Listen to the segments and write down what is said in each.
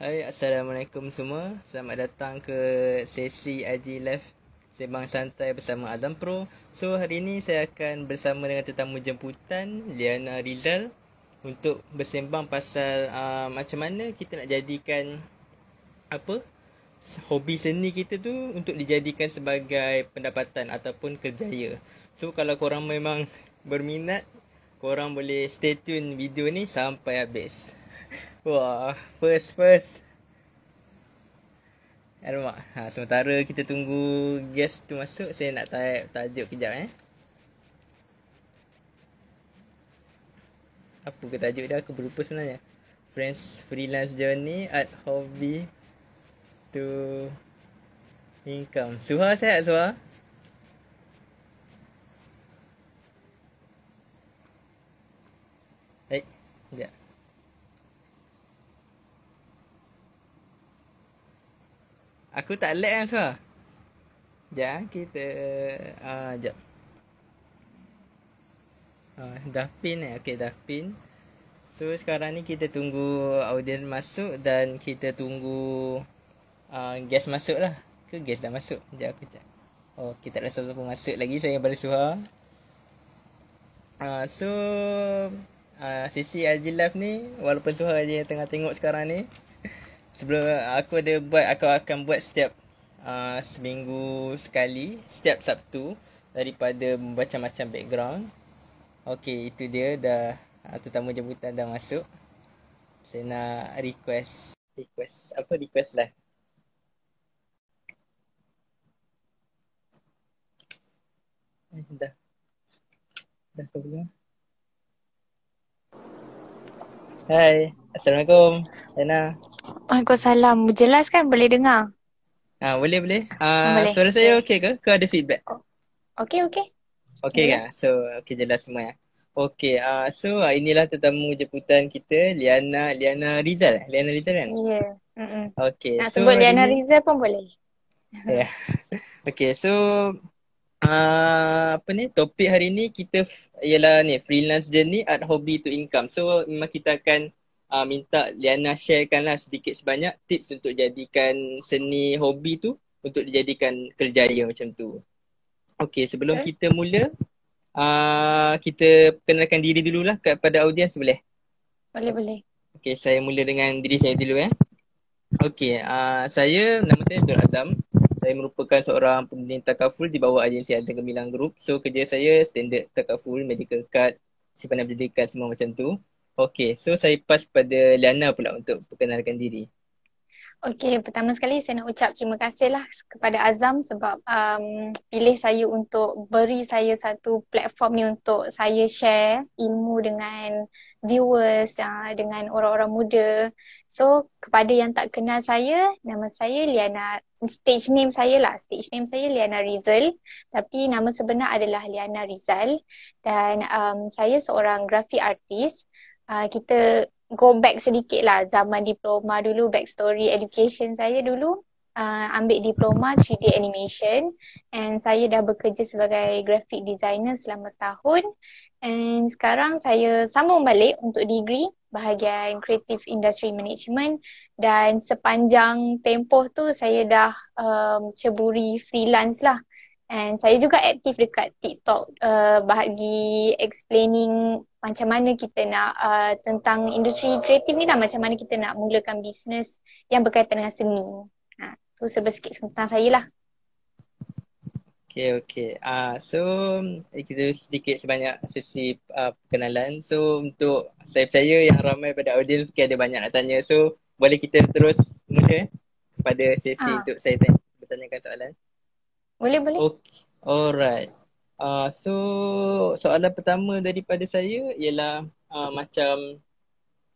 Hai, Assalamualaikum semua. Selamat datang ke sesi IG Live Sembang Santai bersama Adam Pro. So, hari ini saya akan bersama dengan tetamu jemputan Liana Rizal untuk bersembang pasal uh, macam mana kita nak jadikan apa hobi seni kita tu untuk dijadikan sebagai pendapatan ataupun kerjaya. So, kalau korang memang berminat, korang boleh stay tune video ni sampai habis. Wah, first first. Alamak, ha, sementara kita tunggu guest tu masuk, saya nak type tajuk kejap eh. Apa ke tajuk dia? Aku berlupa sebenarnya. Friends Freelance Journey at Hobby to Income. Suha sihat Suha? Baik, sekejap. Aku tak lag kan Suha? Sekejap eh, kita... Uh, sekejap. Uh, dah pin eh? Okay, dah pin. So, sekarang ni kita tunggu audiens masuk dan kita tunggu uh, guest masuk lah. Ke guest dah masuk? Sekejap aku cek. Oh, kita tak ada siapa masuk lagi. Saya pada Suha. Uh, so, uh, sesi Aji Live ni, walaupun Suha je tengah tengok sekarang ni, sebelum aku ada buat aku akan buat setiap uh, seminggu sekali setiap Sabtu daripada membaca macam background. Okey, itu dia dah uh, tetamu jemputan dah masuk. Saya nak request request apa request lah. Dah. Dah kau? Hai, Assalamualaikum. Lena. Waalaikumsalam. Jelas kan boleh dengar? Ah, boleh boleh. Ah, Boleh. suara saya okey ke? Ke ada feedback? Okey, okey. Okey kan? So, okey jelas semua ya. Okey, ah so ah, inilah tetamu jemputan kita Liana Liana Rizal. eh? Liana Rizal kan? Ya. Yeah. Mm-mm. Okey. Nak so sebut Liana ni- Riza pun boleh. Ya. Okey, so uh, apa ni topik hari ni kita f- ialah ni freelance journey at hobby to income. So memang kita akan uh, minta Liana sharekan lah sedikit sebanyak tips untuk jadikan seni hobi tu untuk dijadikan kerjaya macam tu. Okey, sebelum Okay. kita mula uh, kita kenalkan diri dululah kepada audiens boleh? Boleh, boleh. Okey, saya mula dengan diri saya dulu eh. Okey, uh, saya nama saya Zul Azam. Saya merupakan seorang pembina takaful di bawah agensi Azam Gemilang Group. So kerja saya standard takaful, medical card, simpanan pendidikan semua macam tu. Okey, so saya pass pada Liana pula untuk perkenalkan diri. Okey, pertama sekali saya nak ucap terima kasih lah kepada Azam sebab um, pilih saya untuk beri saya satu platform ni untuk saya share ilmu dengan viewers, uh, dengan orang-orang muda. So, kepada yang tak kenal saya, nama saya Liana, stage name saya lah, stage name saya Liana Rizal. Tapi nama sebenar adalah Liana Rizal dan um, saya seorang graphic artist. Uh, kita go back sedikit lah zaman diploma dulu backstory education. Saya dulu uh, ambil diploma 3D animation and saya dah bekerja sebagai graphic designer selama setahun. And sekarang saya sambung balik untuk degree bahagian creative industry management. Dan sepanjang tempoh tu saya dah um, ceburi freelance lah and saya juga aktif dekat TikTok uh, bahagi explaining macam mana kita nak uh, tentang industri kreatif ni lah macam mana kita nak mulakan bisnes yang berkaitan dengan seni. Ha, tu serba sikit tentang saya lah. Okey, okey. Ah, so eh, kita sedikit sebanyak sesi uh, perkenalan. So untuk saya percaya yang ramai pada audiens mungkin ada banyak nak tanya. So boleh kita terus mula kepada sesi Ah. untuk saya tanya, bertanyakan soalan. Boleh boleh? Okay. Alright. Uh, so soalan pertama daripada saya ialah uh, macam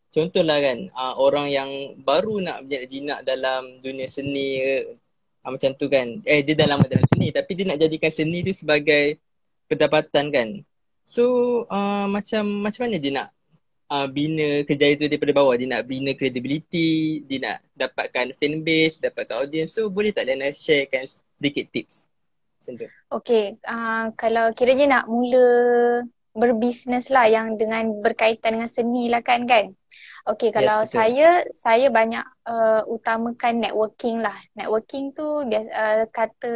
contohlah kan uh, orang yang baru nak berjinak dalam dunia seni uh, macam tu kan. Eh dia dah lama dalam seni tapi dia nak jadikan seni tu sebagai pendapatan kan. So uh, macam macam mana dia nak uh, bina kerjaya tu daripada bawah. Dia nak bina credibility, dia nak dapatkan fan base, dapatkan audience. So boleh tak Lena sharekan sedikit tips? Macam tu. Okey, uh, kalau kiranya nak mula berbisnes lah yang dengan berkaitan dengan seni lah kan kan. Okay kalau Yes, betul. saya, saya banyak uh, utamakan networking lah. Networking tu biasa, uh, kata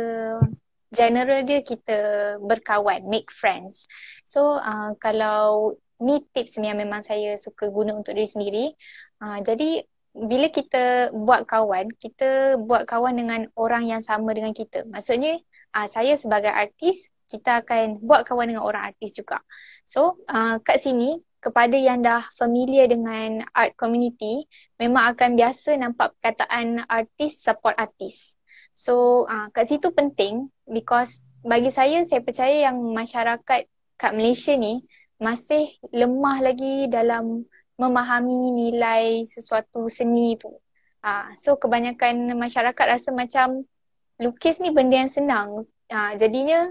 general dia kita berkawan, make friends. So uh, kalau ni tips yang memang saya suka guna untuk diri sendiri. Uh, jadi bila kita buat kawan, kita buat kawan dengan orang yang sama dengan kita. Maksudnya uh, saya sebagai artis, kita akan buat kawan dengan orang artis juga. So uh, kat sini kepada yang dah familiar dengan art community, memang akan biasa nampak perkataan artis support artis. So uh, kat situ penting because bagi saya, saya percaya yang masyarakat kat Malaysia ni masih lemah lagi dalam memahami nilai sesuatu seni tu. Ha, so kebanyakan masyarakat rasa macam lukis ni benda yang senang. Ha, jadinya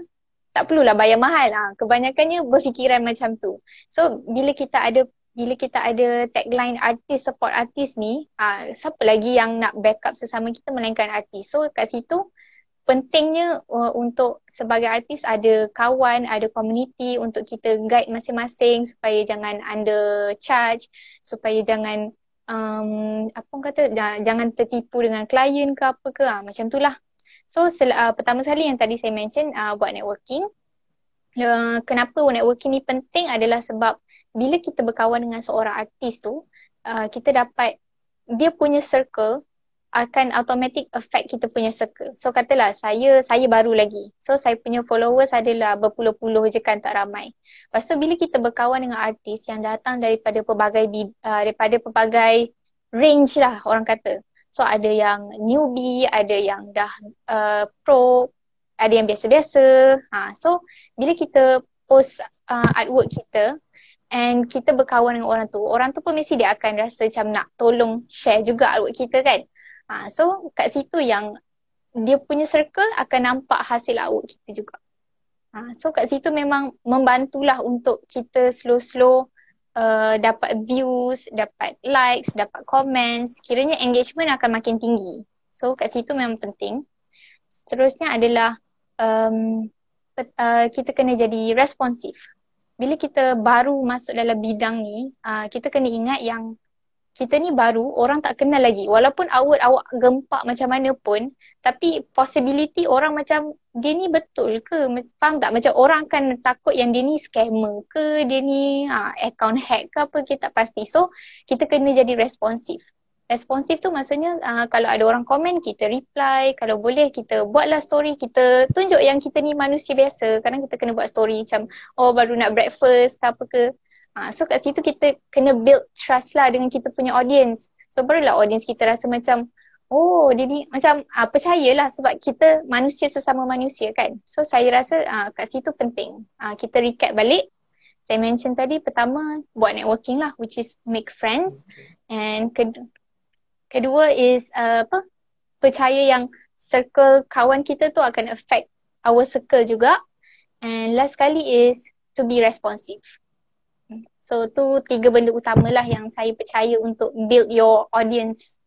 tak perlulah bayar mahal. Ha, kebanyakannya berfikiran macam tu. So bila kita ada bila kita ada tagline artis support artis ni, ha, siapa lagi yang nak backup sesama kita melainkan artis. So kat situ pentingnya uh, untuk sebagai artis ada kawan, ada community untuk kita guide masing-masing supaya jangan under charge, supaya jangan um, apa kata jangan tertipu dengan klien ke apa ke ha, macam itulah. So sel- uh, pertama sekali yang tadi saya mention uh, buat networking. Uh, kenapa networking ni penting adalah sebab bila kita berkawan dengan seorang artis tu, uh, kita dapat dia punya circle akan automatic affect kita punya circle. So katalah saya saya baru lagi. So saya punya followers adalah berpuluh-puluh je kan tak ramai. Lepas tu bila kita berkawan dengan artis yang datang daripada pelbagai uh, daripada pelbagai range lah orang kata. So ada yang newbie, ada yang dah uh, pro, ada yang biasa-biasa. Ha, so bila kita post uh, artwork kita and kita berkawan dengan orang tu, orang tu pun mesti dia akan rasa macam nak tolong share juga artwork kita kan. Ha, so kat situ yang dia punya circle akan nampak hasil artwork kita juga. Ha, so kat situ memang membantulah untuk kita slow-slow uh, dapat views, dapat likes, dapat comments. Kiranya engagement akan makin tinggi. So kat situ memang penting. Seterusnya adalah um, uh, kita kena jadi responsif. Bila kita baru masuk dalam bidang ni, uh, kita kena ingat yang kita ni baru, orang tak kenal lagi. Walaupun awak awak gempak macam mana pun, tapi possibility orang macam dia ni betul ke? Faham tak? Macam orang akan takut yang dia ni scammer ke, dia ni ha, account hack ke apa, kita tak pasti. So, kita kena jadi responsif. Responsif tu maksudnya uh, kalau ada orang komen, kita reply. Kalau boleh, kita buatlah story. Kita tunjuk yang kita ni manusia biasa. Kadang kita kena buat story macam, oh baru nak breakfast ke apa ke. Ha, so kat situ kita kena build trust lah dengan kita punya audience. So barulah audience kita rasa macam oh dia ni macam ha, percayalah sebab kita manusia sesama manusia kan. So saya rasa ha, kat situ penting. Ha, kita recap balik. Saya mention tadi pertama buat networking lah which is make friends. And kedua, kedua is uh, apa percaya yang circle kawan kita tu akan affect our circle juga. And last kali is to be responsive. So tu tiga benda utamalah yang saya percaya untuk build your audience.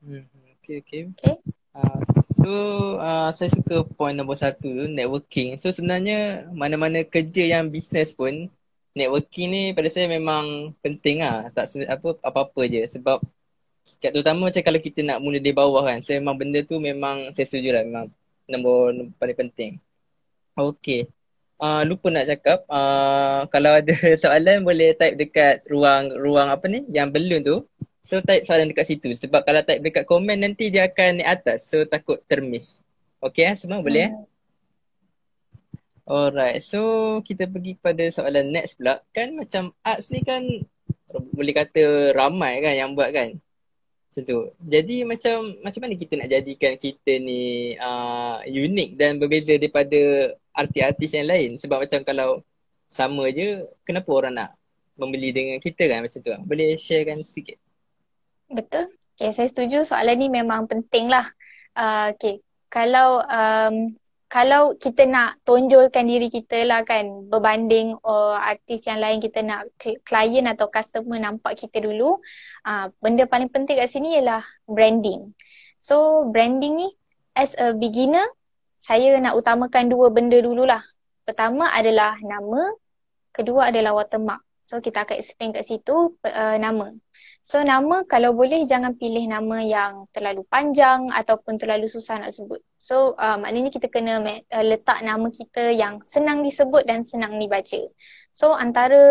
Hmm, okay, okay. Okay. Uh, so uh, saya suka point nombor satu tu networking. So sebenarnya mana-mana kerja yang bisnes pun networking ni pada saya memang penting lah. Tak apa apa-apa je sebab kat terutama macam kalau kita nak mula dari bawah kan. So memang benda tu memang saya setuju lah memang nombor, nombor paling penting. Okay uh, lupa nak cakap uh, kalau ada soalan boleh type dekat ruang ruang apa ni yang belum tu so type soalan dekat situ sebab kalau type dekat komen nanti dia akan naik atas so takut termiss okey eh semua boleh eh Alright, so kita pergi kepada soalan next pula. Kan macam arts ni kan boleh kata ramai kan yang buat kan? Macam tu. Jadi macam macam mana kita nak jadikan kita ni uh, unik dan berbeza daripada artis-artis yang lain. Sebab macam kalau sama je kenapa orang nak membeli dengan kita kan macam tu? Boleh sharekan sedikit betul. Okay saya setuju. Soalan ni memang penting lah. Uh, okay. Kalau um, kalau kita nak tonjolkan diri kita lah kan berbanding uh, artis yang lain kita nak klien atau customer nampak kita dulu uh, benda paling penting kat sini ialah branding. So branding ni as a beginner saya nak utamakan dua benda dululah. Pertama adalah nama, kedua adalah watermark. So kita akan explain kat situ uh, nama. So nama kalau boleh jangan pilih nama yang terlalu panjang ataupun terlalu susah nak sebut. So uh, maknanya kita kena uh, letak nama kita yang senang disebut dan senang dibaca. So antara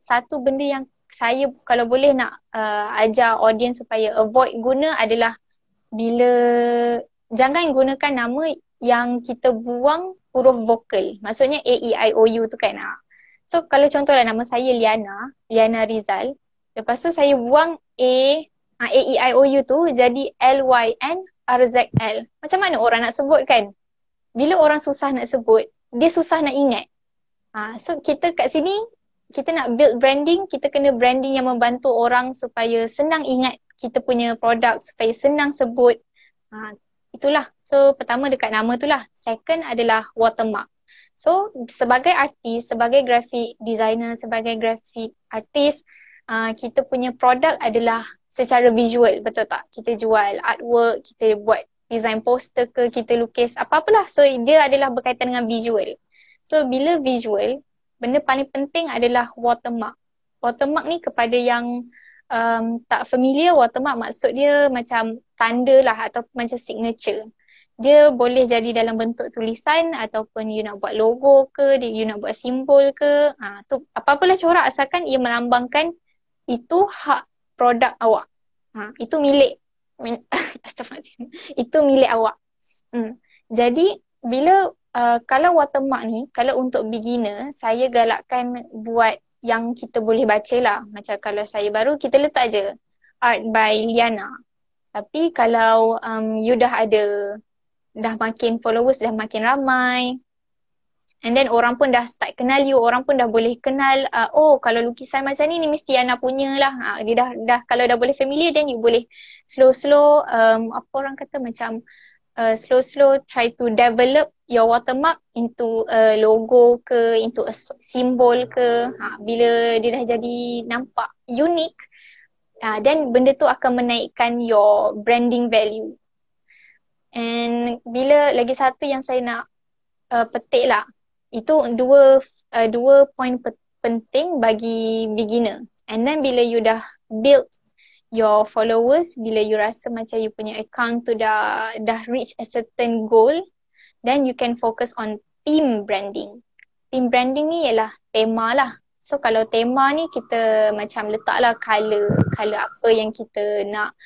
satu benda yang saya kalau boleh nak uh, ajar audience supaya avoid guna adalah bila jangan gunakan nama yang kita buang huruf vokal. Maksudnya A, E, I, O, U tu kan. Ha. So kalau contohlah nama saya Liana, Liana Rizal. Lepas tu saya buang A, A, E, I, O, U tu jadi L, Y, N, R, Z, L. Macam mana orang nak sebut kan? Bila orang susah nak sebut, dia susah nak ingat. Ha, so kita kat sini, kita nak build branding, kita kena branding yang membantu orang supaya senang ingat kita punya produk, supaya senang sebut. Ha, itulah. So pertama dekat nama tu lah. Second adalah watermark. So sebagai artis, sebagai graphic designer, sebagai graphic artist, uh, kita punya produk adalah secara visual, betul tak? Kita jual artwork, kita buat design poster ke, kita lukis apa-apalah. So dia adalah berkaitan dengan visual. So bila visual, benda paling penting adalah watermark. Watermark ni kepada yang um, tak familiar, watermark maksud dia macam tanda lah atau macam signature dia boleh jadi dalam bentuk tulisan ataupun you nak buat logo ke, you nak buat simbol ke. Ha, tu apa-apalah corak asalkan ia melambangkan itu hak produk awak. Ha, itu milik itu milik awak. Hmm. Jadi bila uh, kalau watermark ni, kalau untuk beginner, saya galakkan buat yang kita boleh baca lah. Macam kalau saya baru, kita letak je art by Liana. Tapi kalau um, you dah ada dah makin followers dah makin ramai. And then orang pun dah start kenal you orang pun dah boleh kenal uh, oh kalau lukisan macam ni ni mesti Ana punya lah uh, dia dah dah kalau dah boleh familiar then you boleh slow slow um, apa orang kata macam uh, slow slow try to develop your watermark into a logo ke into a symbol ke. Ha, bila dia dah jadi nampak unik uh, then benda tu akan menaikkan your branding value And bila lagi satu yang saya nak uh, petik lah, itu dua uh, dua point pe- penting bagi beginner. And then bila you dah build your followers, bila you rasa macam you punya account tu dah dah reach a certain goal, then you can focus on team branding. Team branding ni ialah tema lah. So kalau tema ni kita macam letaklah color, color apa yang kita nak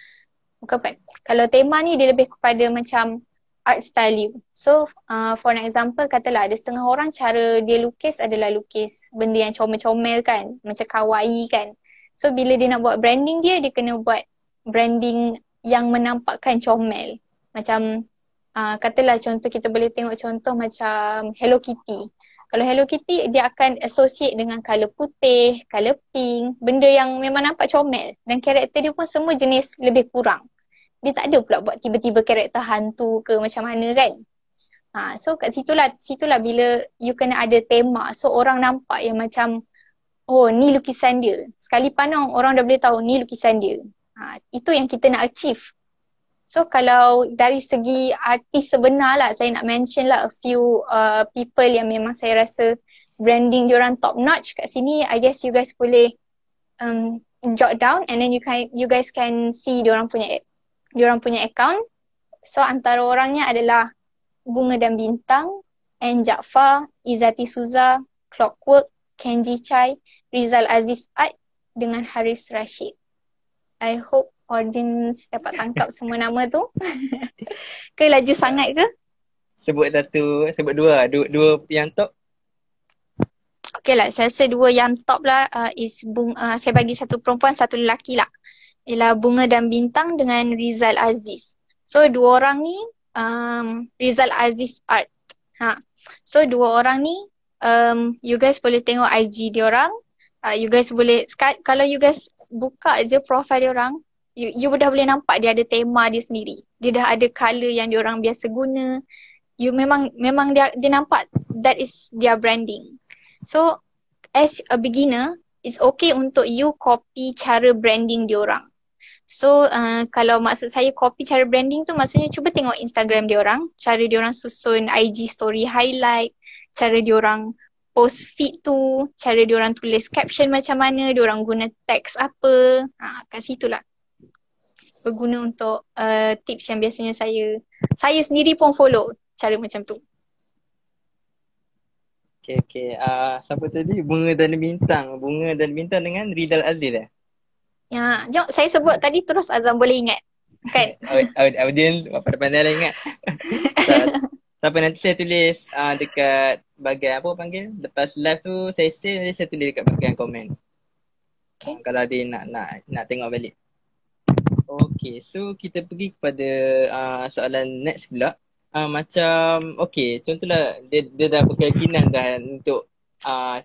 bukan apa kalau tema ni dia lebih kepada macam art style you. So uh, for an example katalah ada setengah orang cara dia lukis adalah lukis benda yang comel-comel kan macam kawaii kan. So bila dia nak buat branding dia dia kena buat branding yang menampakkan comel. Macam uh, katalah contoh kita boleh tengok contoh macam Hello Kitty. Kalau Hello Kitty dia akan associate dengan color putih, color pink, benda yang memang nampak comel. Dan karakter dia pun semua jenis lebih kurang. Dia tak ada pula buat tiba-tiba karakter hantu ke macam mana kan. Ha, so kat situlah, situlah bila you kena ada tema so orang nampak yang macam oh ni lukisan dia. Sekali pandang orang dah boleh tahu ni lukisan dia. Ha, itu yang kita nak achieve So kalau dari segi artis sebenar lah saya nak mention lah a few uh, people yang memang saya rasa branding diorang top notch kat sini. I guess you guys boleh um, jot down and then you can you guys can see diorang punya diorang punya account. So antara orangnya adalah Bunga dan Bintang, N Jaafar, Izati Suza, Clockwork, Kenji Chai, Rizal Aziz Art dengan Haris Rashid. I hope audience dapat tangkap semua nama tu? ke laju sangat ke? Sebut satu, sebut dua, dua, dua yang top. Okay lah, saya rasa dua yang top lah uh, is bung, uh, saya bagi satu perempuan, satu lelaki lah. Ialah Bunga dan Bintang dengan Rizal Aziz. So dua orang ni, um, Rizal Aziz Art. Ha. So dua orang ni, um, you guys boleh tengok IG dia orang. Uh, you guys boleh, kalau you guys buka je profile dia orang, you, you dah boleh nampak dia ada tema dia sendiri. Dia dah ada color yang dia orang biasa guna. You memang memang dia dia nampak that is their branding. So as a beginner, it's okay untuk you copy cara branding dia orang. So uh, kalau maksud saya copy cara branding tu maksudnya cuba tengok Instagram dia orang, cara dia orang susun IG story highlight, cara dia orang post feed tu, cara dia orang tulis caption macam mana, dia orang guna teks apa. Ha, kat situ lah. Berguna untuk uh, tips yang biasanya saya saya sendiri pun follow cara macam tu. Okay, okay. Uh, siapa tadi? Bunga dan Bintang. Bunga dan Bintang dengan Rizal Aziz eh? Ya, jom saya sebut tadi terus Azam boleh ingat. Kan? Audience, apa pandai lah ingat. Tapi nanti saya tulis uh, dekat bahagian apa panggil lepas live tu saya say nanti saya tulis dekat bahagian komen. Okay. Uh, kalau dia nak nak nak tengok balik. Okay, so kita pergi kepada uh, soalan next pula. Uh, macam, okay, contohlah dia, dia dah berkeyakinan dah untuk uh,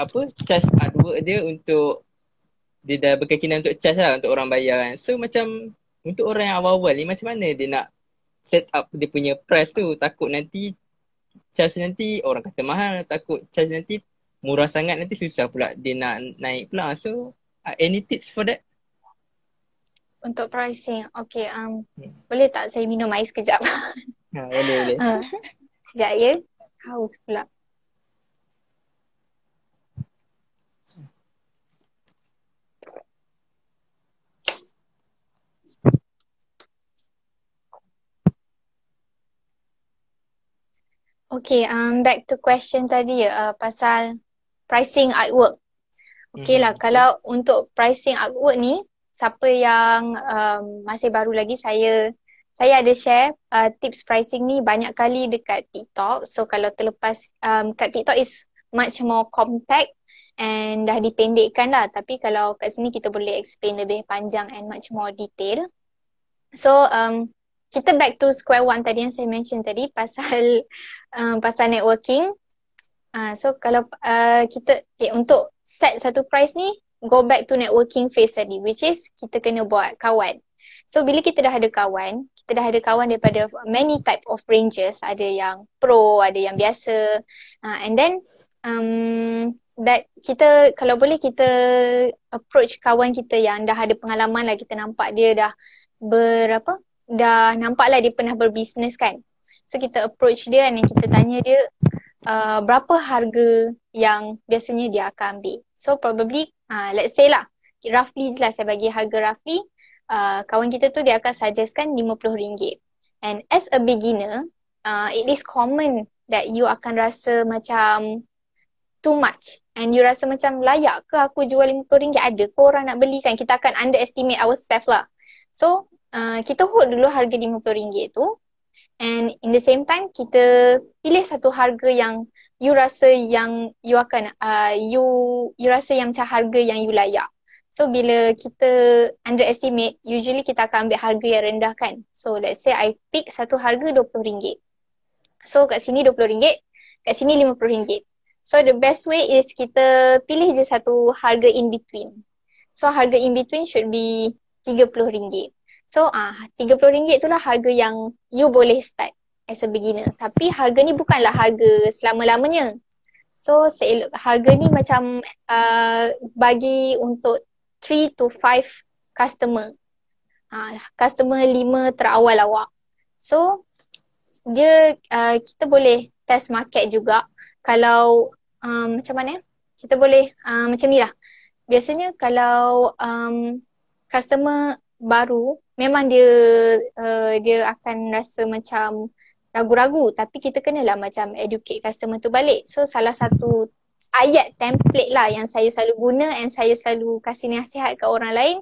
apa, charge artwork dia untuk dia dah berkeyakinan untuk charge lah untuk orang bayar kan. So macam untuk orang yang awal-awal ni macam mana dia nak set up dia punya price tu? Takut nanti charge nanti orang kata mahal takut charge nanti murah sangat nanti susah pula dia nak naik pula. So uh, any tips for that? Untuk pricing okay um hmm. boleh tak saya minum air sekejap? Ha, boleh boleh. Uh, sekejap ya. Haus pula Okay, um, back to question tadi uh, pasal pricing artwork. Okay lah, mm-hmm. kalau untuk pricing artwork ni, siapa yang um, masih baru lagi, saya saya ada share uh, tips pricing ni banyak kali dekat TikTok. So kalau terlepas, um, kat TikTok is much more compact and dah dipendekkan lah. Tapi kalau kat sini kita boleh explain lebih panjang and much more detail. So um, kita back to square one tadi yang saya mention tadi pasal uh, pasal networking. Uh, so kalau uh, kita okay, untuk set satu price ni go back to networking phase tadi which is kita kena buat kawan. So bila kita dah ada kawan, kita dah ada kawan daripada many type of ranges, ada yang pro, ada yang biasa. Uh, and then um, that kita kalau boleh kita approach kawan kita yang dah ada pengalaman lah kita nampak dia dah berapa dah nampak lah dia pernah berbisnes kan. So kita approach dia dan kita tanya dia uh, berapa harga yang biasanya dia akan ambil. So probably uh, let's say lah roughly je lah saya bagi harga roughly uh, kawan kita tu dia akan suggestkan RM50. And as a beginner, uh, it is common that you akan rasa macam too much and you rasa macam layak ke aku jual RM50 ada ke orang nak beli kan kita akan underestimate ourselves lah so uh, kita hold dulu harga RM50 tu and in the same time kita pilih satu harga yang you rasa yang you akan uh, you you rasa yang macam harga yang you layak. So bila kita underestimate usually kita akan ambil harga yang rendah kan. So let's say I pick satu harga RM20. So kat sini RM20, kat sini RM50. So the best way is kita pilih je satu harga in between. So harga in between should be RM30. So ah RM30 tu lah harga yang you boleh start as a beginner. Tapi harga ni bukanlah harga selama-lamanya. So seelok, harga ni macam uh, bagi untuk 3 to 5 customer. Ah customer 5 terawal awak. So dia uh, kita boleh test market juga. Kalau um, macam mana? Kita boleh uh, macam ni lah. Biasanya kalau um, customer baru memang dia uh, dia akan rasa macam ragu-ragu tapi kita kenalah macam educate customer tu balik. So salah satu ayat template lah yang saya selalu guna and saya selalu kasih nasihat ke orang lain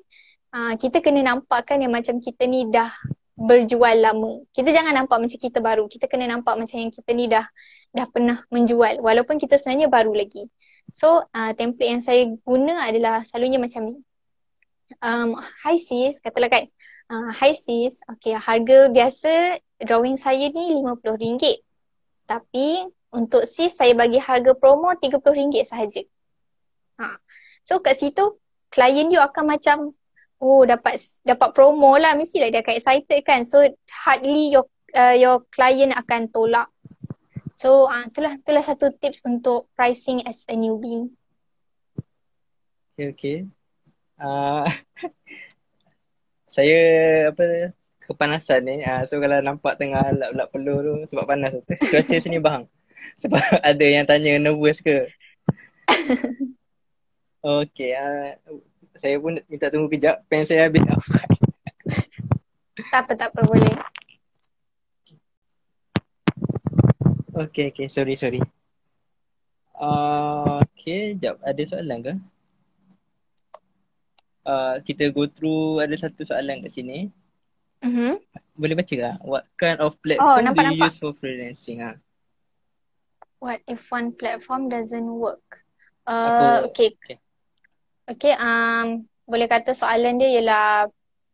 uh, kita kena nampakkan yang macam kita ni dah berjual lama. Kita jangan nampak macam kita baru. Kita kena nampak macam yang kita ni dah dah pernah menjual walaupun kita sebenarnya baru lagi. So uh, template yang saya guna adalah selalunya macam ni. Um, hi sis, katalah kan uh, Hi sis, okay harga biasa drawing saya ni RM50 Tapi untuk sis saya bagi harga promo RM30 sahaja. Ha. So kat situ klien you akan macam Oh dapat dapat promo lah. Mestilah dia akan excited kan. So hardly your uh, your client akan tolak. So uh, itulah, itulah satu tips untuk pricing as a newbie. Okay, okay. Uh, saya apa kepanasan ni. Uh, so kalau nampak tengah lap-lap peluh tu sebab panas tu. Cuaca sini bang. Sebab ada yang tanya nervous ke. Okay, uh, saya pun minta tunggu kejap. Pen saya habis. tak apa, tak apa. Boleh. Okay, okay. Sorry, sorry. Uh, okay, jap. Ada soalan ke? Uh, kita go through ada satu soalan kat sini. Mm-hmm. Boleh baca ke? What kind of platform Oh, nampak, do you nampak. use for freelancing? Ha? What if one platform doesn't work? Apa- Uh, okay. okay. Okay, um, boleh kata soalan dia ialah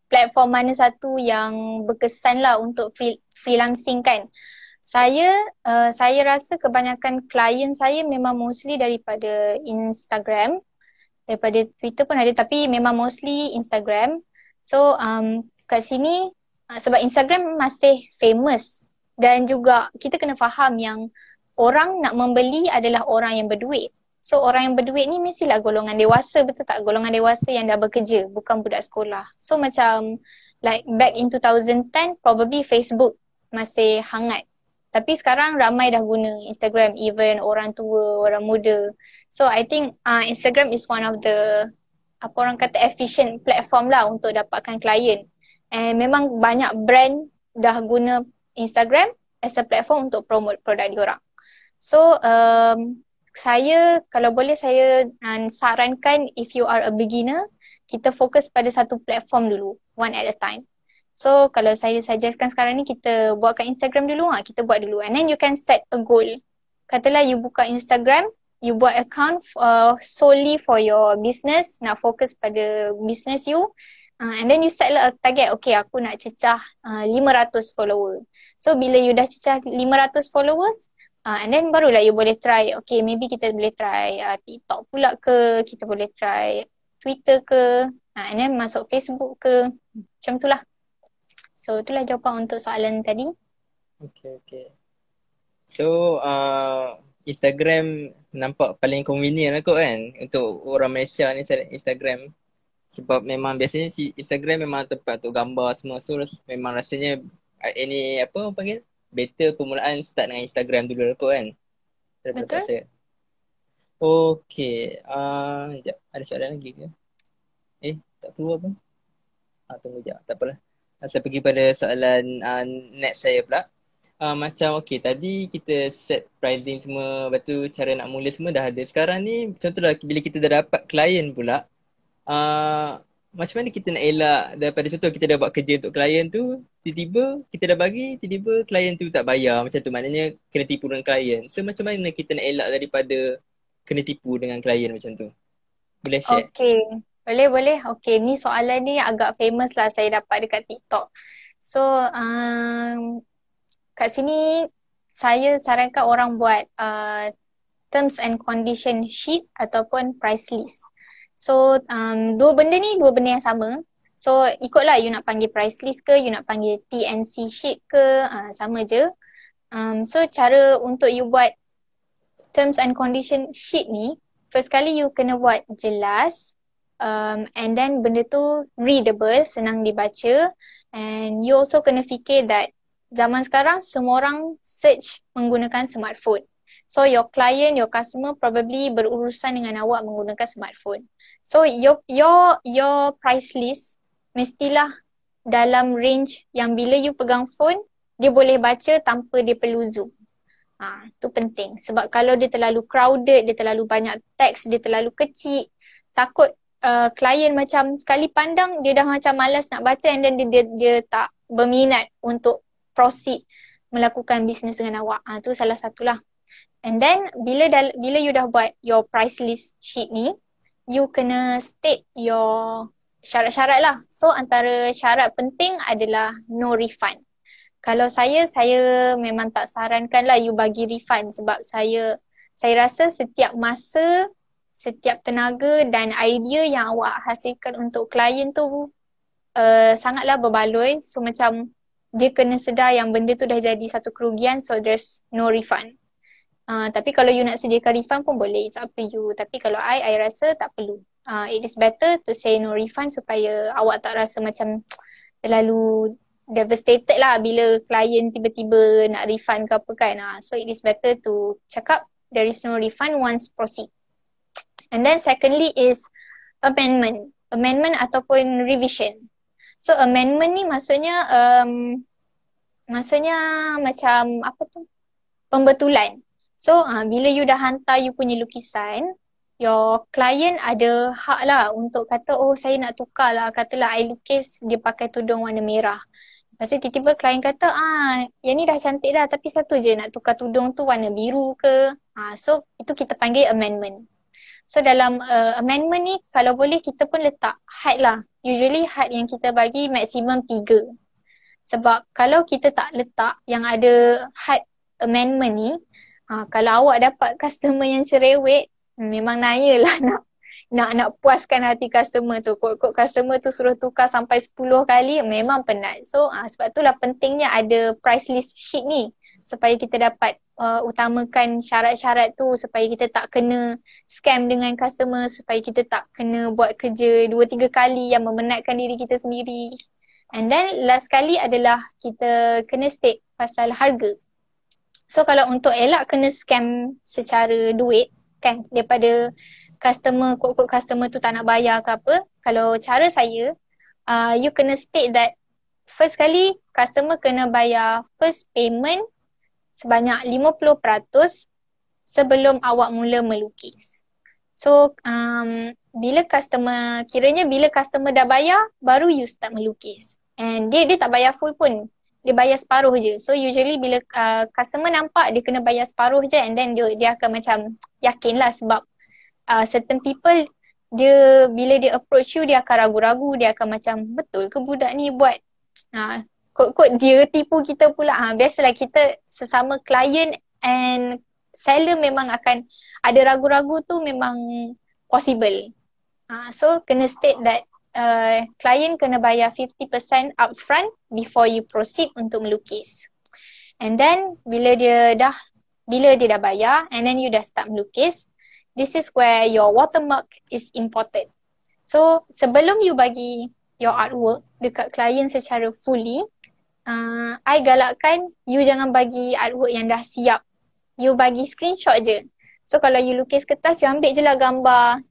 platform mana satu yang berkesan lah untuk free, freelancing kan? Saya, uh, saya rasa kebanyakan klien saya memang mostly daripada Instagram. Daripada Twitter pun ada tapi memang mostly Instagram. So, um, kat sini uh, sebab Instagram masih famous dan juga kita kena faham yang orang nak membeli adalah orang yang berduit. So orang yang berduit ni mestilah golongan dewasa betul tak? Golongan dewasa yang dah bekerja bukan budak sekolah. So macam like back in 2010 probably Facebook masih hangat. Tapi sekarang ramai dah guna Instagram even orang tua, orang muda. So I think uh, Instagram is one of the apa orang kata efficient platform lah untuk dapatkan klien. And memang banyak brand dah guna Instagram as a platform untuk promote produk diorang. So um, saya kalau boleh saya uh, sarankan if you are a beginner kita fokus pada satu platform dulu one at a time. So kalau saya suggestkan sekarang ni kita buatkan Instagram dulu ha, kita buat dulu and then you can set a goal. Katalah you buka Instagram, you buat account uh, solely for your business, nak fokus pada business you. Uh, and then you set lah a target, okay aku nak cecah uh, 500 follower. So bila you dah cecah 500 followers, uh, and then barulah you boleh try, okay maybe kita boleh try uh, TikTok pula ke, kita boleh try Twitter ke, uh, and then masuk Facebook ke, macam tu lah. So itulah jawapan untuk soalan tadi. Okay, okay. So, uh, Instagram nampak paling convenient lah kot kan untuk orang Malaysia ni Instagram. Sebab memang biasanya si Instagram memang tempat untuk gambar semua. So, memang rasanya uh, ini apa orang panggil? Better permulaan start dengan Instagram dulu lah kot kan. Daripada Betul. saya. Okay. Uh, sekejap. Ada soalan lagi ke? Eh, tak keluar pun. Ah, tunggu sekejap. Tak apalah. Saya pergi pada soalan uh, next saya pula. Uh, macam okay tadi kita set pricing semua Lepas tu cara nak mula semua dah ada Sekarang ni contohlah bila kita dah dapat klien pula uh, Macam mana kita nak elak daripada contoh kita dah buat kerja untuk klien tu Tiba-tiba kita dah bagi tiba-tiba klien tu tak bayar Macam tu maknanya kena tipu dengan klien So macam mana kita nak elak daripada kena tipu dengan klien macam tu Boleh share? Okay. Boleh, boleh. Okay, ni soalan ni agak famous lah saya dapat dekat TikTok. So, um, kat sini saya sarankan orang buat uh, terms and condition sheet ataupun price list. So, um, dua benda ni dua benda yang sama. So, ikutlah you nak panggil price list ke, you nak panggil TNC sheet ke, uh, sama je. Um, so, cara untuk you buat terms and condition sheet ni, first kali you kena buat jelas, um, and then benda tu readable, senang dibaca and you also kena fikir that zaman sekarang semua orang search menggunakan smartphone. So your client, your customer probably berurusan dengan awak menggunakan smartphone. So your your your price list mestilah dalam range yang bila you pegang phone dia boleh baca tanpa dia perlu zoom. Ha, tu penting. Sebab kalau dia terlalu crowded, dia terlalu banyak teks, dia terlalu kecil, takut uh, klien macam sekali pandang dia dah macam malas nak baca and then dia dia, dia tak berminat untuk proceed melakukan bisnes dengan awak. Ah tu salah satulah. And then bila dah, bila you dah buat your price list sheet ni, you kena state your syarat-syarat lah. So antara syarat penting adalah no refund. Kalau saya, saya memang tak sarankan lah you bagi refund sebab saya saya rasa setiap masa, setiap tenaga dan idea yang awak hasilkan untuk klien tu uh, sangatlah berbaloi. So macam dia kena sedar yang benda tu dah jadi satu kerugian so there's no refund. Uh, tapi kalau you nak sediakan refund pun boleh, it's up to you. Tapi kalau I, I rasa tak perlu. Uh, it is better to say no refund supaya awak tak rasa macam terlalu devastated lah bila klien tiba-tiba nak refund ke apa kan. Uh, so it is better to cakap there is no refund once proceed. And then secondly is amendment. Amendment ataupun revision. So amendment ni maksudnya um, maksudnya macam apa tu? Pembetulan. So uh, bila you dah hantar you punya lukisan, your client ada hak lah untuk kata oh saya nak tukar lah katalah I lukis dia pakai tudung warna merah. Lepas tu tiba-tiba klien kata ah yang ni dah cantik dah tapi satu je nak tukar tudung tu warna biru ke. Ah so itu kita panggil amendment. So dalam uh, amendment ni kalau boleh kita pun letak had lah. Usually had yang kita bagi maksimum tiga. Sebab kalau kita tak letak yang ada had amendment ni, uh, kalau awak dapat customer yang cerewet, memang naya lah nak nak nak puaskan hati customer tu. Kod-kod customer tu suruh tukar sampai 10 kali memang penat. So uh, sebab itulah pentingnya ada price list sheet ni supaya kita dapat uh, utamakan syarat-syarat tu supaya kita tak kena scam dengan customer supaya kita tak kena buat kerja dua tiga kali yang memenatkan diri kita sendiri. And then last kali adalah kita kena state pasal harga. So kalau untuk elak kena scam secara duit, kan daripada customer kod-kod customer tu tak nak bayar ke apa kalau cara saya uh, you kena state that first kali customer kena bayar first payment sebanyak 50% sebelum awak mula melukis. So um, bila customer kiranya bila customer dah bayar baru you start melukis. And dia dia tak bayar full pun. Dia bayar separuh je. So usually bila uh, customer nampak dia kena bayar separuh je and then dia, dia akan macam yakin lah sebab uh, certain people dia bila dia approach you dia akan ragu-ragu. Dia akan macam betul ke budak ni buat uh, kod-kod dia tipu kita pula. Ha, biasalah kita sesama client and seller memang akan ada ragu-ragu tu memang possible. Uh, so kena state that uh, client kena bayar 50% upfront before you proceed untuk melukis. And then bila dia dah bila dia dah bayar and then you dah start melukis, this is where your watermark is important. So sebelum you bagi your artwork dekat client secara fully, uh, I galakkan you jangan bagi artwork yang dah siap. You bagi screenshot je. So kalau you lukis kertas, you ambil je lah gambar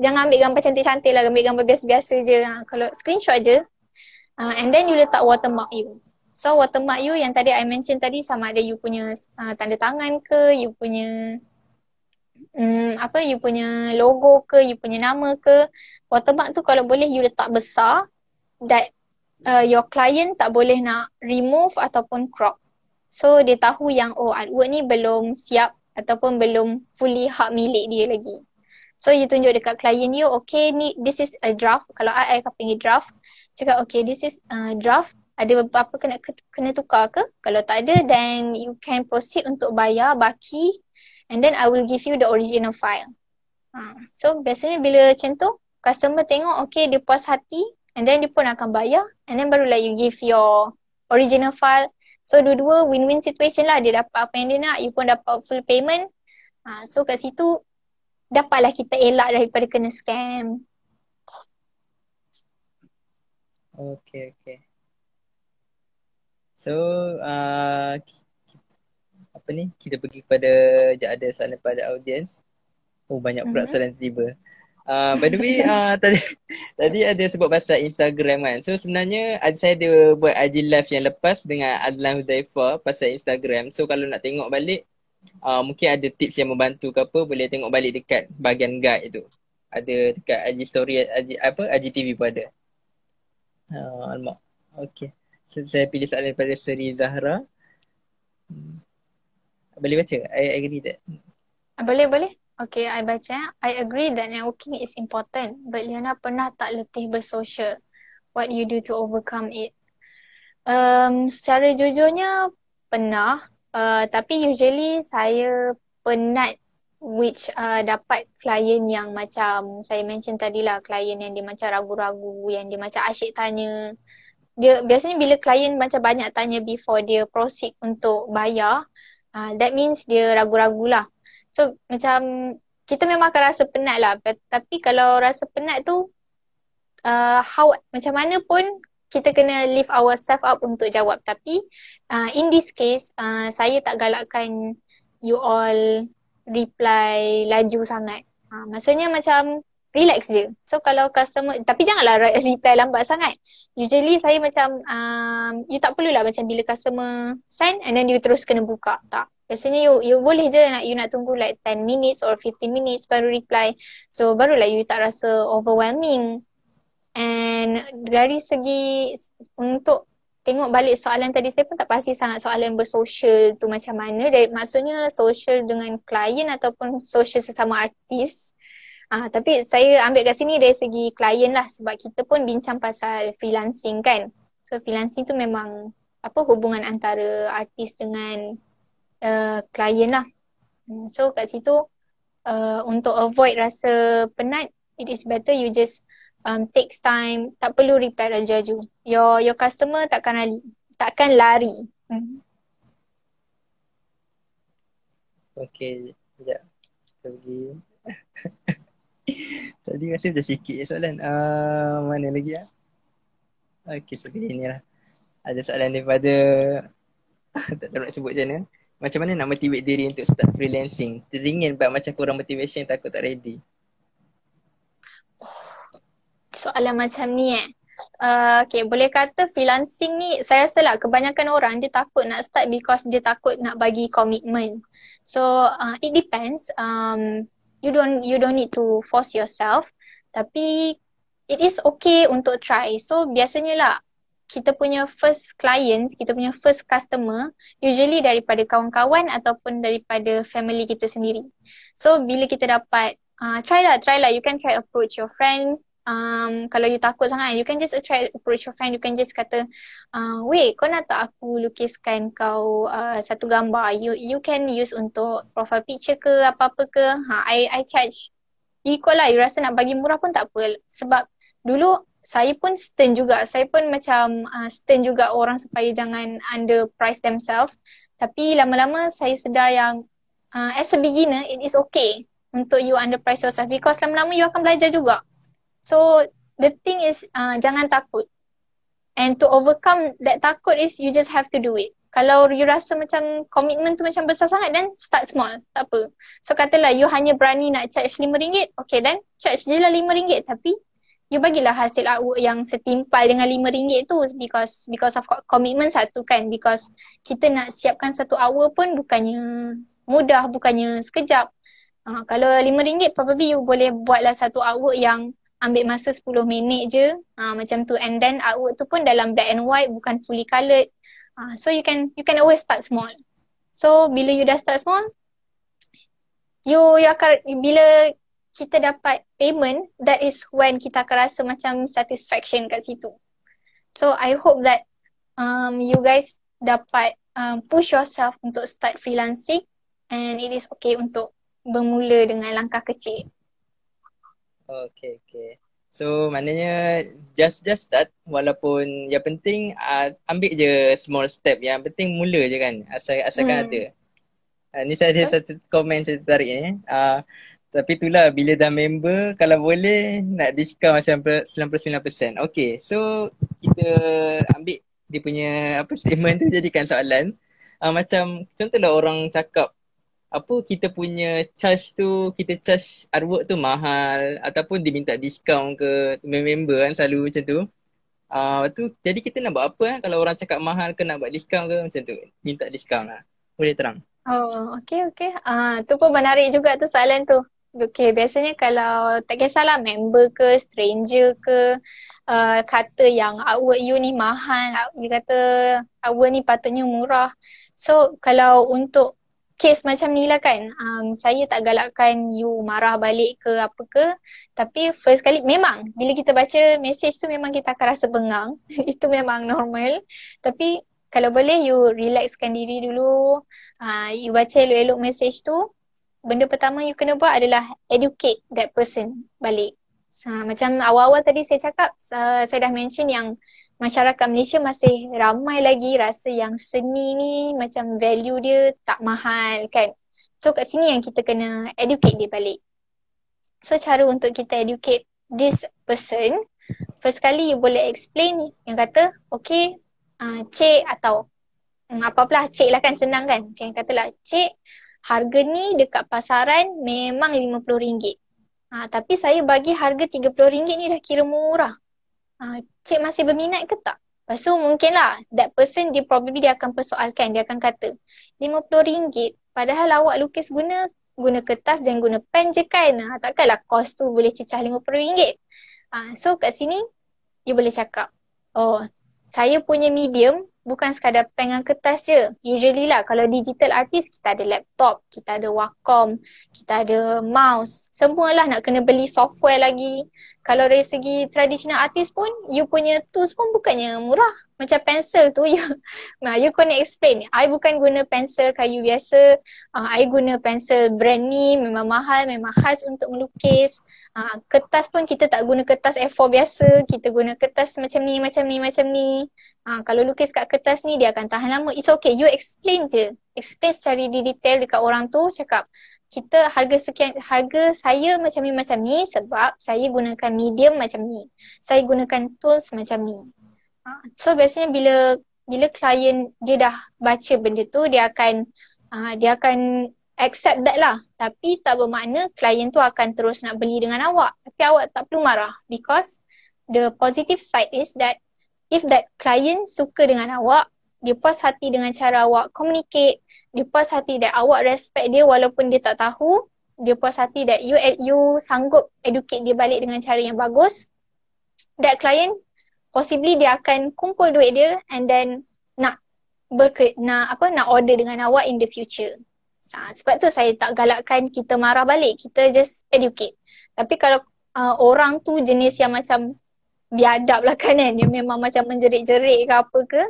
jangan ambil gambar cantik-cantik lah, ambil gambar biasa-biasa je. Ha, kalau screenshot je, uh, and then you letak watermark you. So watermark you yang tadi I mention tadi sama ada you punya uh, tanda tangan ke, you punya um, apa, you punya logo ke, you punya nama ke. Watermark tu kalau boleh you letak besar that uh, your client tak boleh nak remove ataupun crop. So dia tahu yang oh artwork ni belum siap ataupun belum fully hak milik dia lagi. So you tunjuk dekat klien you, okay ni this is a draft. Kalau I, I akan panggil draft. Cakap okay this is a draft. Ada apa kena kena tukar ke? Kalau tak ada then you can proceed untuk bayar baki and then I will give you the original file. Ha. So biasanya bila macam tu customer tengok okay dia puas hati and then dia pun akan bayar and then barulah you give your original file. So dua-dua win-win situation lah. Dia dapat apa yang dia nak, you pun dapat full payment. Ha. So kat situ dapatlah kita elak daripada kena scam. Okay, okay. So, uh, apa ni? Kita pergi kepada, sekejap ada soalan pada audience. Oh, banyak pula mm-hmm. soalan tiba. Uh, by the way, uh, tadi, tadi ada sebut pasal Instagram kan. So sebenarnya ada saya ada buat IG live yang lepas dengan Azlan Huzaifah pasal Instagram. So kalau nak tengok balik, uh, mungkin ada tips yang membantu ke apa boleh tengok balik dekat bahagian guide tu. Ada dekat IG story IG, apa IGTV pun ada. Uh, alamak. Okay. So, saya pilih soalan daripada Seri Zahra. Hmm. Boleh baca? I, I agree that. Boleh, boleh. Okay, I baca. I agree that networking is important. But Liana pernah tak letih bersosial? What you do to overcome it? Um, secara jujurnya, pernah. Uh, tapi usually saya penat which uh, dapat klien yang macam saya mention tadi lah klien yang dia macam ragu-ragu yang dia macam asyik tanya dia biasanya bila klien macam banyak tanya before dia proceed untuk bayar uh, that means dia ragu-ragu lah so macam kita memang akan rasa penat lah tapi kalau rasa penat tu uh, how macam mana pun kita kena lift ourselves up untuk jawab tapi uh, in this case uh, saya tak galakkan you all reply laju sangat Ha, maksudnya macam relax je. So kalau customer, tapi janganlah reply lambat sangat. Usually saya macam, um, you tak perlulah macam bila customer send and then you terus kena buka. Tak. Biasanya you, you boleh je nak you nak tunggu like 10 minutes or 15 minutes baru reply. So barulah you tak rasa overwhelming. And dari segi untuk tengok balik soalan tadi saya pun tak pasti sangat soalan bersosial tu macam mana. Dari, maksudnya social dengan klien ataupun social sesama artis. Ah, tapi saya ambil kat sini dari segi klien lah sebab kita pun bincang pasal freelancing kan. So freelancing tu memang apa hubungan antara artis dengan uh, klien lah. Hmm, so kat situ uh, untuk avoid rasa penat, it is better you just um, takes time, tak perlu reply raju-raju. Your your customer takkan lari, takkan lari. Hmm. Okay, sekejap. Kita pergi. Tadi rasa macam sikit soalan. Uh, mana lagi lah? Okay, so ni lah. Ada soalan daripada tak tahu nak sebut macam mana. Macam mana nak motivate diri untuk start freelancing? Teringin buat macam kurang motivation takut tak ready. Soalan macam ni eh. Uh, okay, boleh kata freelancing ni saya rasa lah kebanyakan orang dia takut nak start because dia takut nak bagi komitmen. So uh, it depends. Um, you don't you don't need to force yourself. Tapi it is okay untuk try. So biasanya lah kita punya first clients, kita punya first customer usually daripada kawan-kawan ataupun daripada family kita sendiri. So bila kita dapat, uh, try lah, try lah. You can try approach your friend. Um, kalau you takut sangat, you can just try approach your friend. You can just kata, uh, wait, kau nak tak aku lukiskan kau uh, satu gambar? You you can use untuk profile picture ke apa-apa ke. Ha, I, I charge equal lah. You rasa nak bagi murah pun tak apa. Sebab dulu saya pun stern juga. Saya pun macam uh, stern juga orang supaya jangan under price themselves. Tapi lama-lama saya sedar yang uh, as a beginner it is okay untuk you under price yourself because lama-lama you akan belajar juga. So the thing is uh, jangan takut. And to overcome that takut is you just have to do it. Kalau you rasa macam komitmen tu macam besar sangat then start small. Tak apa. So katalah you hanya berani nak charge RM5. Okay then charge je lah RM5 tapi you bagilah hasil artwork yang setimpal dengan RM5 tu because because of commitment satu kan. Because kita nak siapkan satu artwork pun bukannya mudah bukannya sekejap. Uh, kalau RM5 probably you boleh buatlah satu artwork yang ambil masa 10 minit je. Uh, macam tu. And then artwork tu pun dalam black and white bukan fully coloured uh, so you can you can always start small. So bila you dah start small you, you akan bila kita dapat payment, that is when kita akan rasa macam satisfaction kat situ. So I hope that um, you guys dapat um, push yourself untuk start freelancing and it is okay untuk bermula dengan langkah kecil. Okay, okay. So maknanya just just start walaupun yang penting uh, ambil je small step yang penting mula je kan asal asalkan hmm. ada. Uh, ni saya ada satu komen saya tarik ni. Uh, tapi itulah bila dah member kalau boleh nak diskaun macam 99%. Okay so kita ambil dia punya apa statement tu jadikan soalan. Uh, macam contohlah orang cakap apa kita punya charge tu kita charge artwork tu mahal ataupun diminta diskaun ke member kan selalu macam tu. Ah uh, tu jadi kita nak buat apa kan kalau orang cakap mahal ke nak buat diskaun ke macam tu. Minta diskaun lah. Boleh terang. Oh, okay, okay. Ah, uh, tu pun menarik juga tu soalan tu. Okay, biasanya kalau tak kisahlah member ke, stranger ke, uh, kata yang artwork you ni mahal, you kata artwork ni patutnya murah. So, kalau untuk case macam ni lah kan, um, saya tak galakkan you marah balik ke apa ke. Tapi first kali, memang bila kita baca message tu memang kita akan rasa bengang. Itu memang normal. Tapi kalau boleh you relaxkan diri dulu, uh, you baca elok-elok message tu, benda pertama you kena buat adalah educate that person balik. So, macam awal-awal tadi saya cakap, uh, saya dah mention yang masyarakat Malaysia masih ramai lagi rasa yang seni ni macam value dia tak mahal kan. So kat sini yang kita kena educate dia balik. So cara untuk kita educate this person, first kali you boleh explain yang kata, okay, uh, cik atau um, apa-apalah cik lah kan senang kan. Okay, katalah cik, harga ni dekat pasaran memang RM50. Ha, tapi saya bagi harga RM30 ni dah kira murah. Ha, cik masih berminat ke tak? Lepas tu mungkin lah that person dia probably dia akan persoalkan. Dia akan kata RM50 padahal awak lukis guna guna kertas dan guna pen je kan. Ha, takkanlah kos tu boleh cecah RM50. Ha, so kat sini you boleh cakap oh saya punya medium bukan sekadar pen dengan kertas je. Usually lah kalau digital artist kita ada laptop, kita ada Wacom, kita ada mouse. Semualah nak kena beli software lagi. Kalau dari segi traditional artist pun, you punya tools pun bukannya murah. Macam pensel tu, you, nah, you kena explain. I bukan guna pensel kayu biasa. Uh, I guna pensel brand ni, memang mahal, memang khas untuk melukis. Uh, kertas pun kita tak guna kertas A4 biasa. Kita guna kertas macam ni, macam ni, macam ni. Uh, kalau lukis kat kertas ni, dia akan tahan lama. It's okay, you explain je. Explain secara detail dekat orang tu, cakap kita harga sekian harga saya macam ni macam ni sebab saya gunakan medium macam ni. Saya gunakan tools macam ni. Ha, so biasanya bila bila klien dia dah baca benda tu dia akan uh, dia akan accept that lah. Tapi tak bermakna klien tu akan terus nak beli dengan awak. Tapi awak tak perlu marah because the positive side is that if that client suka dengan awak, dia puas hati dengan cara awak communicate, dia puas hati that awak respect dia walaupun dia tak tahu, dia puas hati that you you sanggup educate dia balik dengan cara yang bagus. That client possibly dia akan kumpul duit dia and then nak berke, nak apa nak order dengan awak in the future. Ha, sebab tu saya tak galakkan kita marah balik, kita just educate. Tapi kalau uh, orang tu jenis yang macam biadab lah kan kan, dia memang macam menjerit-jerit ke apa ke.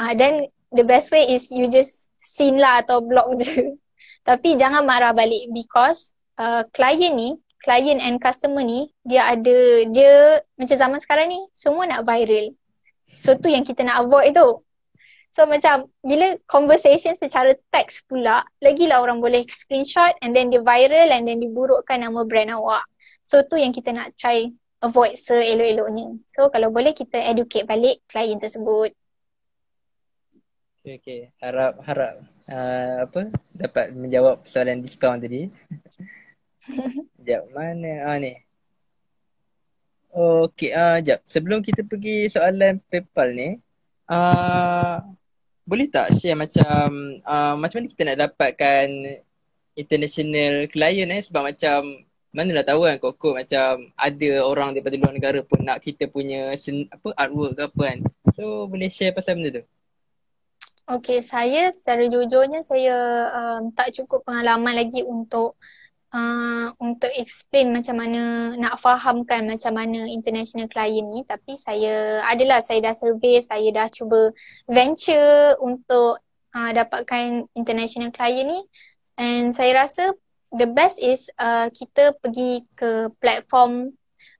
Uh, then the best way is you just sin lah atau block je. Tapi jangan marah balik because uh, client ni client and customer ni dia ada dia macam zaman sekarang ni semua nak viral. So tu yang kita nak avoid tu. So macam bila conversation secara teks pula lagilah orang boleh screenshot and then dia viral and then diburukkan nama brand awak. So tu yang kita nak try avoid seelok-eloknya. So kalau boleh kita educate balik klien tersebut. Okay, okay. Harap harap uh, apa dapat menjawab soalan diskaun tadi. Sekejap, mana? Ah ni. Okey, ah uh, jap. Sebelum kita pergi soalan PayPal ni, ah uh, boleh tak share macam uh, macam mana kita nak dapatkan international client eh sebab macam mana lah tahu kan kok macam ada orang daripada luar negara pun nak kita punya sen, apa artwork ke apa kan. So boleh share pasal benda tu. Okay, saya secara jujurnya saya um, tak cukup pengalaman lagi untuk uh, untuk explain macam mana nak fahamkan macam mana international client ni tapi saya adalah saya dah survey saya dah cuba venture untuk uh, dapatkan international client ni. And saya rasa the best is uh, kita pergi ke platform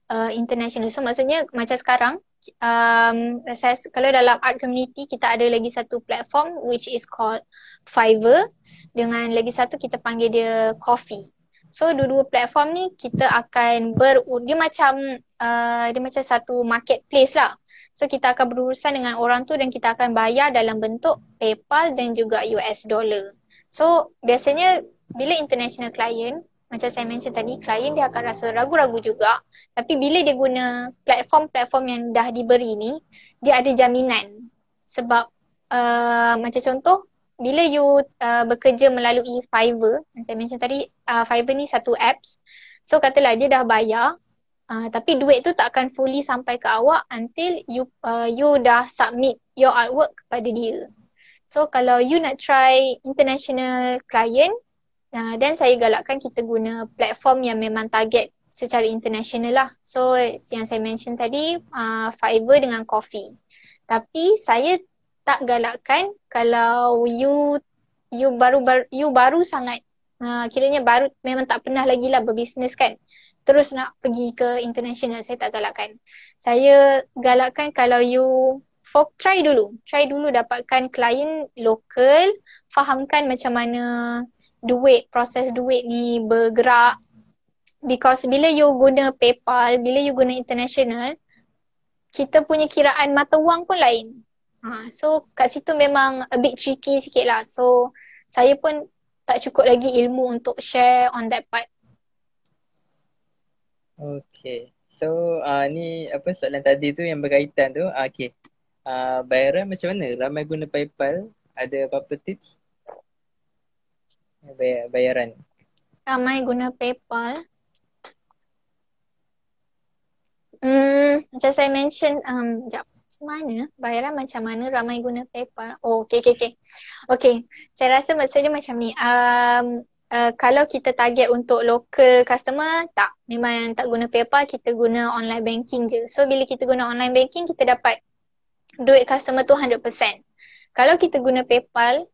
uh, international. So maksudnya macam sekarang um, saya, kalau dalam art community kita ada lagi satu platform which is called Fiverr. Dengan lagi satu kita panggil dia Coffee So dua-dua platform ni kita akan ber dia macam uh, dia macam satu marketplace lah. So kita akan berurusan dengan orang tu dan kita akan bayar dalam bentuk PayPal dan juga US dollar. So biasanya bila international client macam saya mention tadi klien dia akan rasa ragu-ragu juga tapi bila dia guna platform-platform yang dah diberi ni dia ada jaminan sebab uh, macam contoh bila you uh, bekerja melalui Fiverr, yang saya mention tadi, uh, Fiverr ni satu apps. So katalah dia dah bayar, uh, tapi duit tu tak akan fully sampai ke awak until you uh, you dah submit your artwork kepada dia. So kalau you nak try international client, uh, then saya galakkan kita guna platform yang memang target secara international lah. So yang saya mention tadi, uh, Fiverr dengan Coffee. Tapi saya tak galakkan kalau you you baru baru you baru sangat uh, kiranya baru memang tak pernah lagi lah berbisnes kan. Terus nak pergi ke international saya tak galakkan. Saya galakkan kalau you for try dulu. Try dulu dapatkan klien lokal fahamkan macam mana duit proses duit ni bergerak. Because bila you guna PayPal bila you guna international kita punya kiraan mata wang pun lain Ha, so kat situ memang a bit tricky sikit lah. So saya pun tak cukup lagi ilmu untuk share on that part. Okay. So uh, ni apa soalan tadi tu yang berkaitan tu. Uh, okay. Uh, bayaran macam mana? Ramai guna PayPal. Ada apa-apa tips? Bayar, bayaran. Ramai guna PayPal. Hmm, macam saya mention, um, jap, mana? Bayaran macam mana ramai guna PayPal? Oh, okay, okay, okay. Okay, saya rasa maksudnya macam ni. Um, uh, kalau kita target untuk local customer, tak. Memang tak guna PayPal, kita guna online banking je. So bila kita guna online banking, kita dapat duit customer tu 100%. Kalau kita guna PayPal,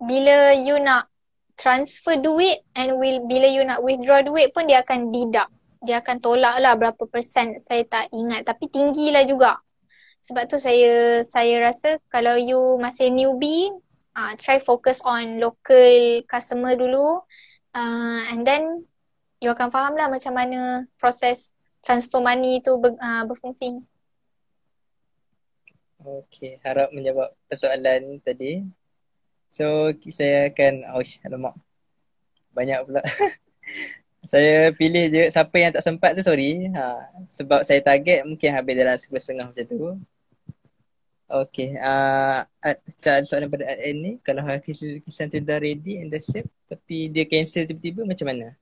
bila you nak transfer duit and will, bila you nak withdraw duit pun dia akan deduct. Dia akan tolak lah berapa persen saya tak ingat. Tapi tinggi lah juga. Sebab tu saya saya rasa kalau you masih newbie, uh, try focus on local customer dulu uh, and then you akan faham lah macam mana proses transfer money tu ber, uh, berfungsi. Okay, harap menjawab persoalan tadi. So, saya akan, oh, alamak. Banyak pula. saya pilih je siapa yang tak sempat tu, sorry. Ha, sebab saya target mungkin habis dalam sebelah setengah macam tu. Okay, uh, soalan pada Ad ni, kalau kisah tu dah ready and dah siap tapi dia cancel tiba-tiba macam mana?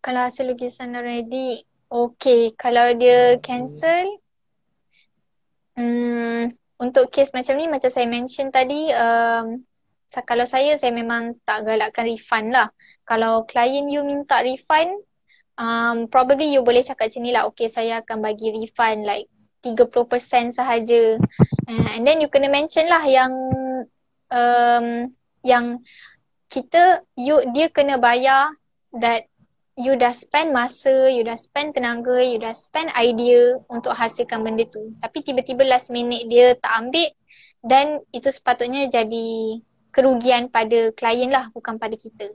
Kalau hasil lukisan dah ready, okay. Kalau dia cancel, hmm, untuk case macam ni macam saya mention tadi, um, kalau saya, saya memang tak galakkan refund lah. Kalau klien you minta refund, um, probably you boleh cakap macam ni lah, okay saya akan bagi refund like 30% sahaja. Uh, and then you kena mention lah yang um, yang kita you dia kena bayar that you dah spend masa, you dah spend tenaga, you dah spend idea untuk hasilkan benda tu. Tapi tiba-tiba last minute dia tak ambil dan itu sepatutnya jadi kerugian pada klien lah bukan pada kita.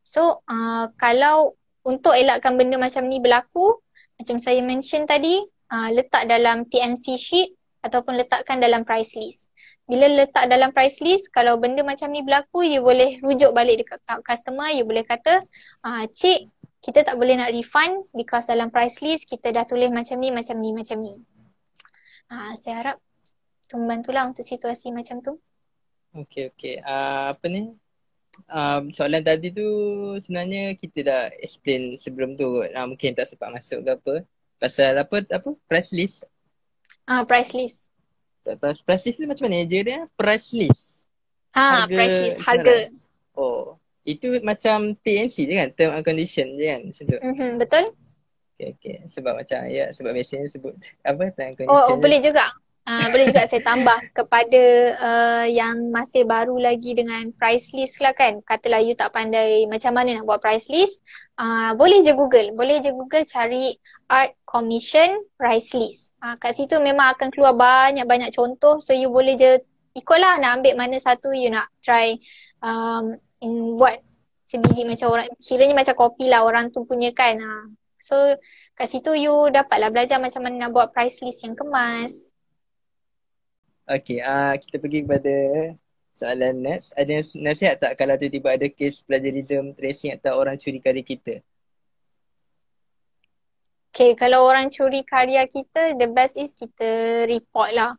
So uh, kalau untuk elakkan benda macam ni berlaku, macam saya mention tadi, uh, letak dalam TNC sheet ataupun letakkan dalam price list. Bila letak dalam price list, kalau benda macam ni berlaku, you boleh rujuk balik dekat customer, you boleh kata, uh, cik, kita tak boleh nak refund because dalam price list kita dah tulis macam ni, macam ni, macam ni. Uh, saya harap tu membantulah untuk situasi macam tu. Okay, okay. Uh, apa ni? Uh, soalan tadi tu sebenarnya kita dah explain sebelum tu. Uh, mungkin tak sempat masuk ke apa. Pasal apa apa price list? Ah uh, price list. Price, price list tu macam mana je dia? Price list. Ha, harga, price list harga. Oh, itu macam TNC je kan? Term and condition je kan? Macam tu. Mm-hmm, betul. Okay, okay. Sebab macam ya, sebab biasanya sebut apa term and condition. Oh, oh boleh juga. Uh, boleh juga saya tambah kepada uh, yang masih baru lagi dengan price list lah kan. Katalah you tak pandai macam mana nak buat price list. Uh, boleh je Google. Boleh je Google cari art commission price list. Uh, kat situ memang akan keluar banyak-banyak contoh. So you boleh je ikutlah nak ambil mana satu you nak try um, in buat sebiji macam orang. Kiranya macam kopi lah orang tu punya kan. Uh. So kat situ you dapatlah belajar macam mana nak buat price list yang kemas. Okay, uh, kita pergi kepada soalan next. Ada nasihat tak kalau tiba-tiba ada kes plagiarism, tracing atau orang curi karya kita? Okay, kalau orang curi karya kita, the best is kita report lah.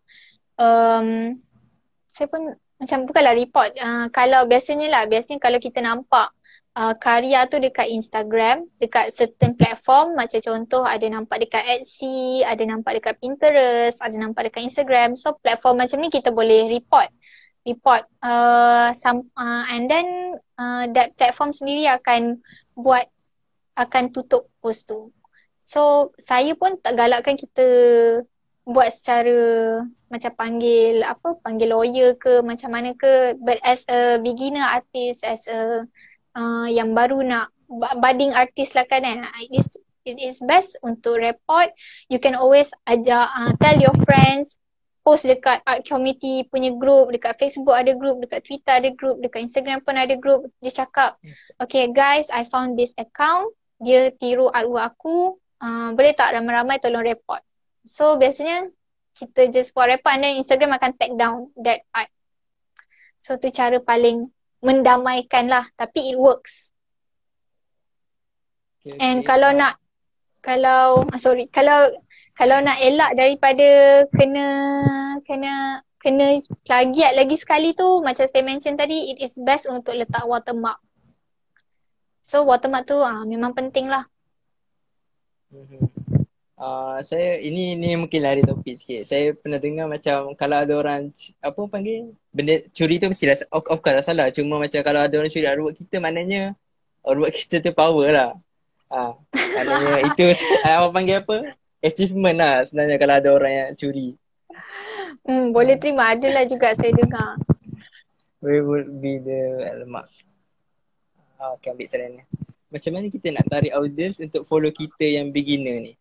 Um, saya pun macam bukanlah report. Uh, kalau biasanya lah, biasanya kalau kita nampak uh, karya tu dekat Instagram, dekat certain platform macam contoh ada nampak dekat Etsy, ada nampak dekat Pinterest, ada nampak dekat Instagram. So platform macam ni kita boleh report. Report uh, some, uh, and then uh, that platform sendiri akan buat akan tutup post tu. So saya pun tak galakkan kita buat secara macam panggil apa panggil lawyer ke macam mana ke but as a beginner artist as a uh, yang baru nak budding artist lah kan eh. It is, it is best untuk report. You can always ajak, uh, tell your friends, post dekat art community punya group, dekat Facebook ada group, dekat Twitter ada group, dekat Instagram pun ada group. Dia cakap, okay guys, I found this account. Dia tiru artwork aku. Uh, boleh tak ramai-ramai tolong report. So biasanya kita just buat report and then Instagram akan take down that art. So tu cara paling mendamaikan lah tapi it works. Okay, And okay. kalau nak kalau ah, sorry kalau kalau nak elak daripada kena kena kena plagiat lagi sekali tu macam saya mention tadi it is best untuk letak watermark. So watermark tu ah memang penting lah. Uh, saya ini ini mungkin lari topik sikit. Saya pernah dengar macam kalau ada orang apa panggil benda curi tu mesti dah of, of course salah. Cuma macam kalau ada orang curi artwork kita maknanya artwork kita tu power lah. Ah, uh, maknanya itu apa panggil apa? Achievement lah sebenarnya kalau ada orang yang curi. Hmm, boleh terima. Adalah juga saya dengar. We would be the alamak. Ah, okay, ambil saran ni. Macam mana kita nak tarik audience untuk follow kita yang beginner ni?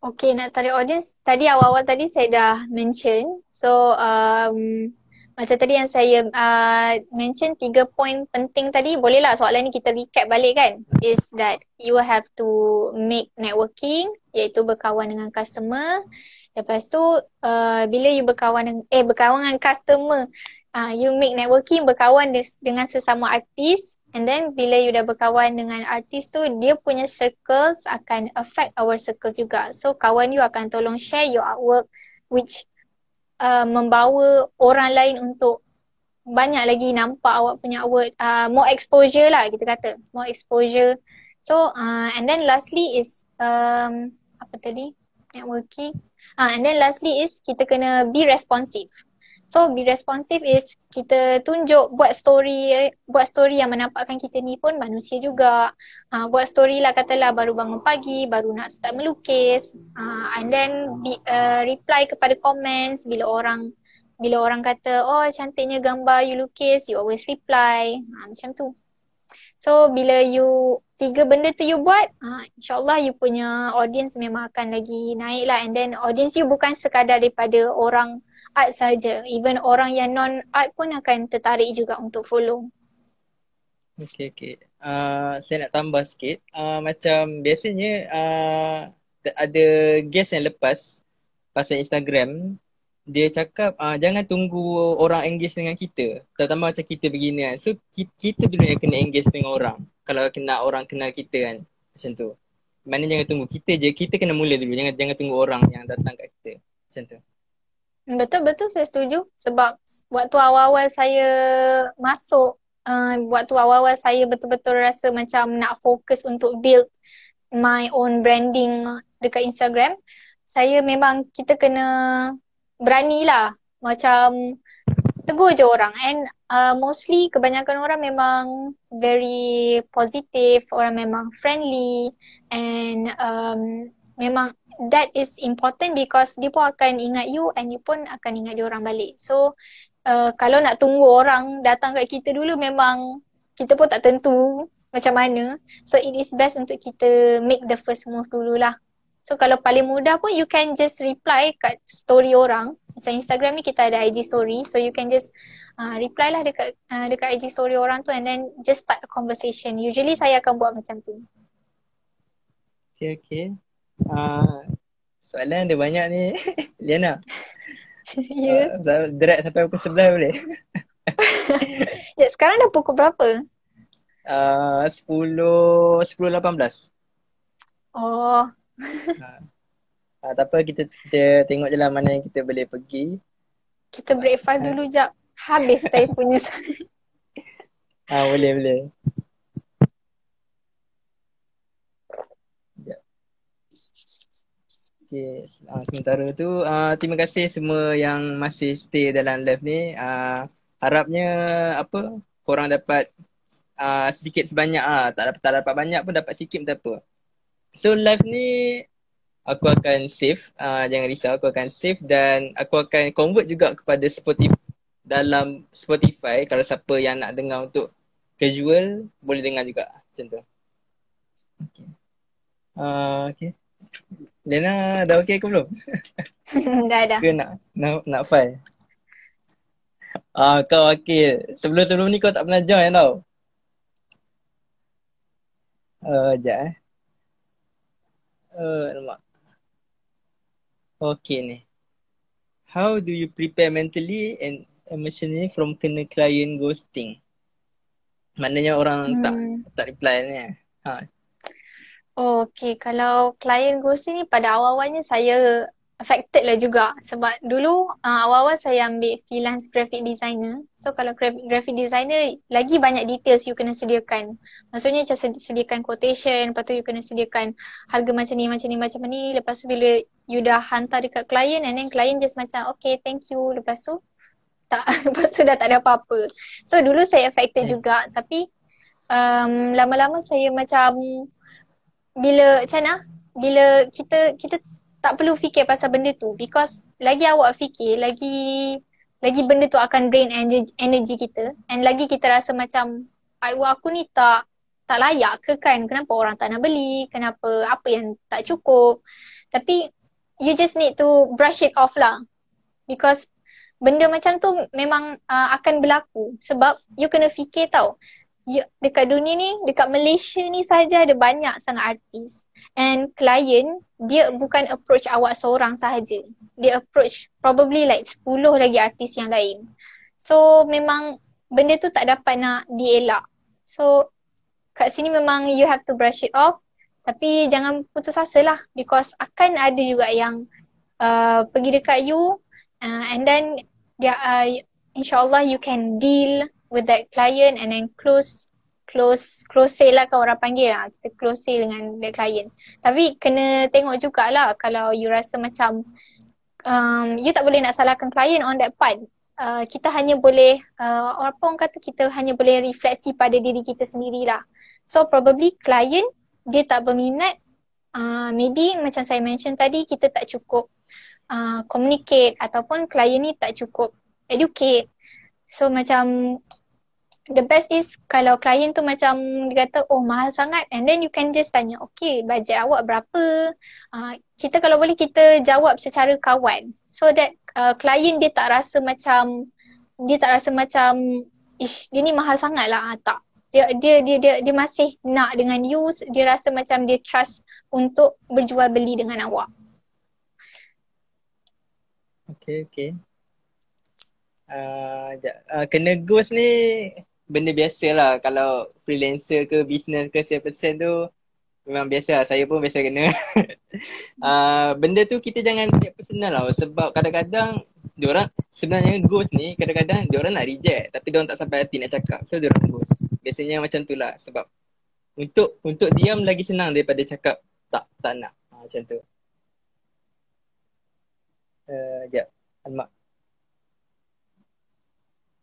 Okay, nak tarik audience. Tadi awal-awal tadi saya dah mention. So, um, macam tadi yang saya uh, mention tiga point penting tadi. Bolehlah soalan ni kita recap balik kan. Is that you have to make networking iaitu berkawan dengan customer. Lepas tu uh, bila you berkawan dengan eh berkawan dengan customer, uh, you make networking berkawan de- dengan sesama artis and then bila you dah berkawan dengan artis tu dia punya circles akan affect our circles juga. So kawan you akan tolong share your artwork which uh, membawa orang lain untuk banyak lagi nampak awak punya artwork. Uh, more exposure lah kita kata. More exposure. So uh, and then lastly is um, apa tadi? Networking. Ah, and then lastly is kita kena be responsive. So be responsive is kita tunjuk buat story buat story yang menampakkan kita ni pun manusia juga. Uh, buat story lah katalah baru bangun pagi, baru nak start melukis. Uh, and then be, uh, reply kepada comments bila orang bila orang kata oh cantiknya gambar you lukis, you always reply. Uh, macam tu. So bila you tiga benda tu you buat, uh, insyaAllah you punya audience memang akan lagi naik lah. And then audience you bukan sekadar daripada orang art saja. Even orang yang non art pun akan tertarik juga untuk follow. Okay, okay. Uh, saya nak tambah sikit. Uh, macam biasanya uh, ada guest yang lepas pasal Instagram, dia cakap uh, jangan tunggu orang engage dengan kita. Terutama macam kita begini kan. So kita dulu yang kena engage dengan orang kalau kena orang kenal kita kan macam tu. Mana jangan tunggu kita je, kita kena mula dulu. Jangan jangan tunggu orang yang datang kat kita. Macam tu. Betul betul saya setuju sebab waktu awal-awal saya masuk uh, waktu awal-awal saya betul-betul rasa macam nak fokus untuk build my own branding dekat Instagram. Saya memang kita kena beranilah macam tegur je orang and uh, mostly kebanyakan orang memang very positive, orang memang friendly and um, memang that is important because dia pun akan ingat you and you pun akan ingat dia orang balik. So uh, kalau nak tunggu orang datang kat kita dulu memang kita pun tak tentu macam mana. So it is best untuk kita make the first move dululah. So kalau paling mudah pun you can just reply kat story orang Macam Instagram ni kita ada IG story So you can just uh, reply lah dekat uh, dekat IG story orang tu And then just start a conversation Usually saya akan buat macam tu Okay okay uh, Soalan ada banyak ni Liana Ya yeah. uh, Direct sampai pukul 11 boleh ya, Sekarang dah pukul berapa? Uh, 10 10.18 Oh ha. ha, tak apa kita, kita tengok je lah mana yang kita boleh pergi. Kita break five dulu jap. Habis saya punya. ha, boleh boleh. Okay, uh, sementara tu uh, terima kasih semua yang masih stay dalam live ni. Uh, harapnya apa korang dapat uh, sedikit sebanyak ah uh, tak dapat tak dapat banyak pun dapat sikit pun tak apa. So live ni aku akan save uh, jangan risau aku akan save dan aku akan convert juga kepada Spotify dalam Spotify kalau siapa yang nak dengar untuk casual boleh dengar juga macam tu. Okay. Uh, okay. Lena dah okay ke belum? dah dah. Ke nak nak, nak file? Ah kau wakil. Sebelum-sebelum ni kau tak pernah join tau. Uh, sekejap eh. Uh, alamak. Okay ni. How do you prepare mentally and emotionally from kena client ghosting? Maknanya orang hmm. tak tak reply ni. Ha. Oh, okay. Kalau klien ghosting ni pada awal-awalnya saya affected lah juga sebab dulu uh, awal-awal saya ambil freelance graphic designer. So kalau graphic designer lagi banyak details you kena sediakan. Maksudnya macam sediakan quotation, lepas tu you kena sediakan harga macam ni, macam ni, macam ni. Lepas tu bila you dah hantar dekat klien and then klien just macam okay thank you. Lepas tu tak, lepas tu dah tak ada apa-apa. So dulu saya affected hmm. juga tapi um, lama-lama saya macam bila macam mana? Bila kita kita tak perlu fikir pasal benda tu. Because lagi awak fikir lagi lagi benda tu akan drain energy, kita. And lagi kita rasa macam aku ni tak tak layak ke kan? Kenapa orang tak nak beli? Kenapa apa yang tak cukup? Tapi you just need to brush it off lah. Because benda macam tu memang uh, akan berlaku. Sebab you kena fikir tau you, dekat dunia ni, dekat Malaysia ni saja ada banyak sangat artis. And client, dia bukan approach awak seorang sahaja. Dia approach probably like 10 lagi artis yang lain. So memang benda tu tak dapat nak dielak. So kat sini memang you have to brush it off. Tapi jangan putus asa lah because akan ada juga yang uh, pergi dekat you uh, and then dia uh, insyaAllah you can deal with that client and then close close close sale lah kan orang panggil. Lah kita close sale dengan the client. Tapi kena tengok jugalah kalau you rasa macam um, you tak boleh nak salahkan client on that part. Uh, kita hanya boleh uh, apa orang kata kita hanya boleh refleksi pada diri kita sendirilah. So probably client dia tak berminat. Uh, maybe macam saya mention tadi kita tak cukup uh, communicate ataupun client ni tak cukup educate. So macam the best is kalau klien tu macam dia kata oh mahal sangat. And then you can just tanya okay bajet awak berapa? Uh, kita kalau boleh kita jawab secara kawan. So that uh, klien dia tak rasa macam dia tak rasa macam ish dia ni mahal sangat lah. Uh, tak. Dia, dia dia dia dia masih nak dengan you. Dia rasa macam dia trust untuk berjual beli dengan awak. Okay, okay. Uh, uh, kena ghost ni benda biasa lah kalau freelancer ke business ke siapa persen tu memang biasa lah. Saya pun biasa kena. uh, benda tu kita jangan take personal lah sebab kadang-kadang diorang sebenarnya ghost ni kadang-kadang diorang nak reject tapi diorang tak sampai hati nak cakap. So diorang ghost. Biasanya macam tu lah sebab untuk untuk diam lagi senang daripada cakap tak tak nak. Uh, macam tu. Uh, sekejap. Almak.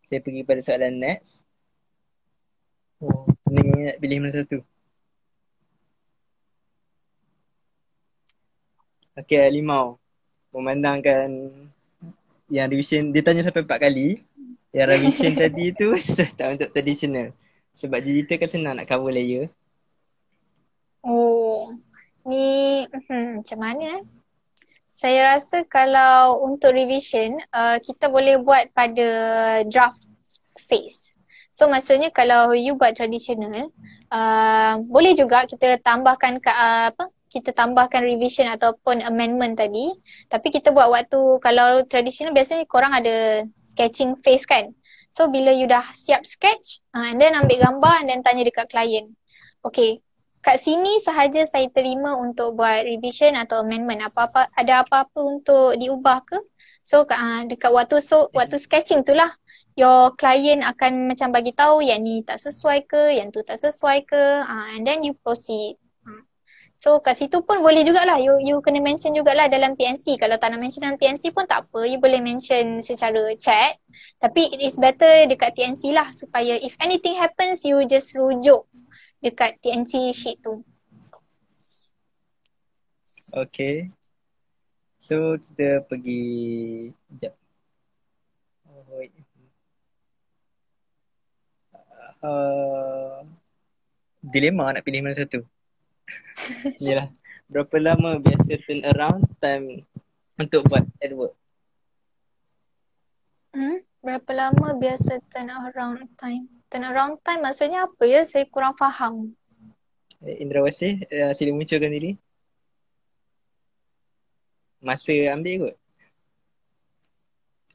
Saya pergi pada soalan next. Oh, ni nak pilih mana satu? Okay, Limau. Memandangkan yang revision, dia tanya sampai empat kali. Yang revision tadi tu tak untuk traditional. Sebab digital kan senang nak cover layer. Oh, ni hmm, macam mana eh? Saya rasa kalau untuk revision, uh, kita boleh buat pada draft phase. So maksudnya kalau you buat traditional, uh, boleh juga kita tambahkan ke, uh, apa kita tambahkan revision ataupun amendment tadi. Tapi kita buat waktu kalau traditional biasanya korang ada sketching phase kan. So bila you dah siap sketch uh, and then ambil gambar and then tanya dekat klien. Okay, kat sini sahaja saya terima untuk buat revision atau amendment. Apa-apa ada apa-apa untuk diubah ke? So uh, dekat waktu so waktu sketching tu lah your client akan macam bagi tahu yang ni tak sesuai ke, yang tu tak sesuai ke, uh, and then you proceed. Hmm. So kat situ pun boleh jugalah you you kena mention jugalah dalam TNC. Kalau tak nak mention dalam TNC pun tak apa, you boleh mention secara chat. Tapi it is better dekat TNC lah supaya if anything happens you just rujuk dekat TNC sheet tu. Okay. So kita pergi sekejap. Oh, uh, dilema nak pilih mana satu. Yalah. Berapa lama biasa turn around time untuk buat adwork? Hmm? Berapa lama biasa turn around time? Turn around time maksudnya apa ya? Saya kurang faham. Eh, Indra Wasih, uh, sila munculkan diri. Masa ambil kot.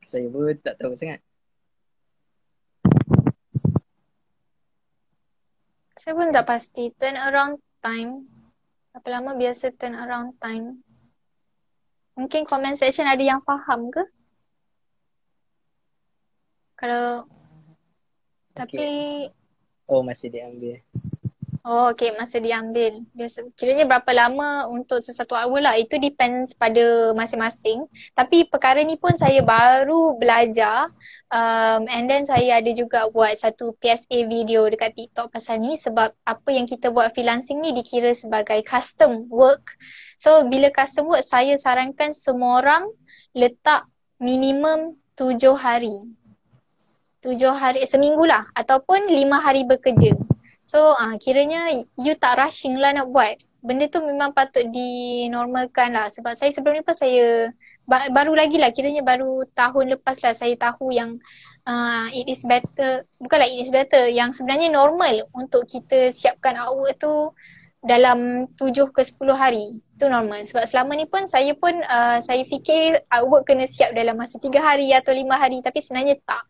Saya pun tak tahu sangat. Saya pun tak pasti. Turn around time. Berapa lama biasa turn around time? Mungkin comment section ada yang faham ke? Kalau Okay. tapi Oh masih diambil. Oh, okay. Masa diambil. Biasa. Kiranya berapa lama untuk sesuatu awal lah. Itu depends pada masing-masing. Tapi perkara ni pun saya baru belajar. Um, and then saya ada juga buat satu PSA video dekat TikTok pasal ni. Sebab apa yang kita buat freelancing ni dikira sebagai custom work. So, bila custom work, saya sarankan semua orang letak minimum tujuh hari. Tujuh hari, seminggu lah. Ataupun lima hari bekerja. So uh, kiranya you tak rushing lah nak buat. Benda tu memang patut dinormalkan lah. Sebab saya sebelum ni pun saya ba- baru lagi lah kiranya baru tahun lepas lah saya tahu yang uh, it is better. Bukanlah it is better. Yang sebenarnya normal untuk kita siapkan artwork tu dalam tujuh ke sepuluh hari. Itu normal. Sebab selama ni pun saya pun uh, saya fikir artwork kena siap dalam masa tiga hari atau lima hari. Tapi sebenarnya tak.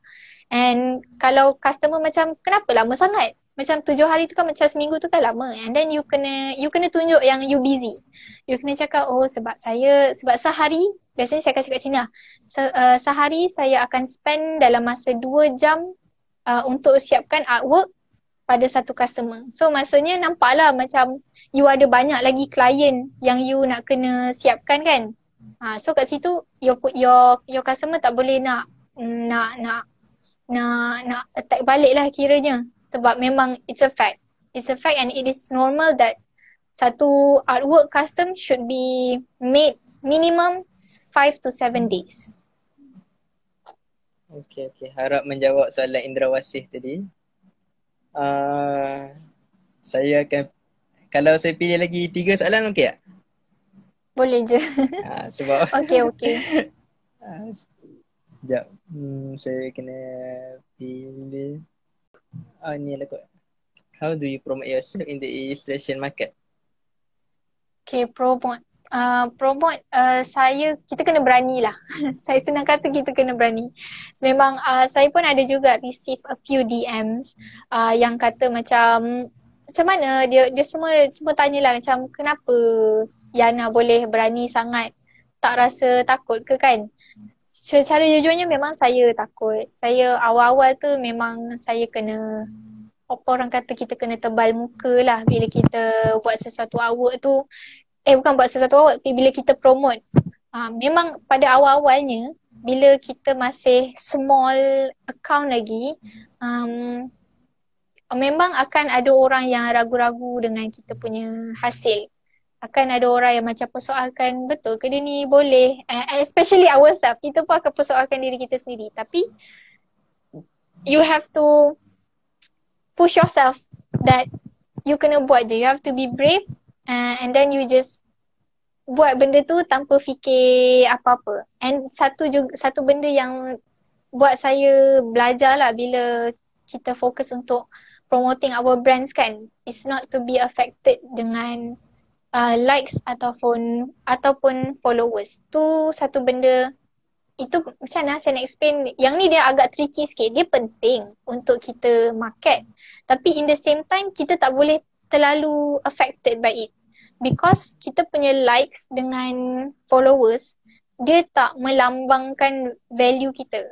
And kalau customer macam kenapa lama sangat? Macam tujuh hari tu kan macam seminggu tu kan lama. And then you kena you kena tunjuk yang you busy. You kena cakap oh sebab saya sebab sehari biasanya saya akan cakap lah. Se, uh, sehari saya akan spend dalam masa dua jam uh, untuk siapkan artwork pada satu customer. So maksudnya nampaklah macam you ada banyak lagi klien yang you nak kena siapkan kan. Uh, so kat situ your, your, your customer tak boleh nak nak nak nak nak attack balik lah kiranya sebab memang it's a fact. It's a fact and it is normal that satu artwork custom should be made minimum 5 to 7 days. Okay, okay. Harap menjawab soalan Indra Wasih tadi. Uh, saya akan, kalau saya pilih lagi tiga soalan okey tak? Boleh je. Uh, sebab okay, okay. uh, sekejap. Hmm, saya kena pilih. Ah, ni lah kot. How do you promote yourself in the illustration market? Okay, promote. Uh, promote uh, saya, kita kena berani lah. saya senang kata kita kena berani. Memang uh, saya pun ada juga receive a few DMs uh, yang kata macam macam mana dia dia semua semua tanyalah macam kenapa Yana boleh berani sangat tak rasa takut ke kan? Secara jujurnya memang saya takut. Saya awal-awal tu memang saya kena apa orang kata kita kena tebal muka lah bila kita buat sesuatu awak tu. Eh bukan buat sesuatu awak tapi bila kita promote. Ha, memang pada awal-awalnya bila kita masih small account lagi um, memang akan ada orang yang ragu-ragu dengan kita punya hasil akan ada orang yang macam persoalkan betul ke dia ni boleh? Uh, especially ourselves kita pun akan persoalkan diri kita sendiri. Tapi you have to push yourself that you kena buat je. You have to be brave uh, and then you just buat benda tu tanpa fikir apa-apa. And satu juga satu benda yang buat saya belajar lah bila kita fokus untuk promoting our brands kan is not to be affected dengan uh, likes ataupun ataupun followers. Tu satu benda itu macam mana saya nak explain yang ni dia agak tricky sikit. Dia penting untuk kita market. Tapi in the same time kita tak boleh terlalu affected by it. Because kita punya likes dengan followers dia tak melambangkan value kita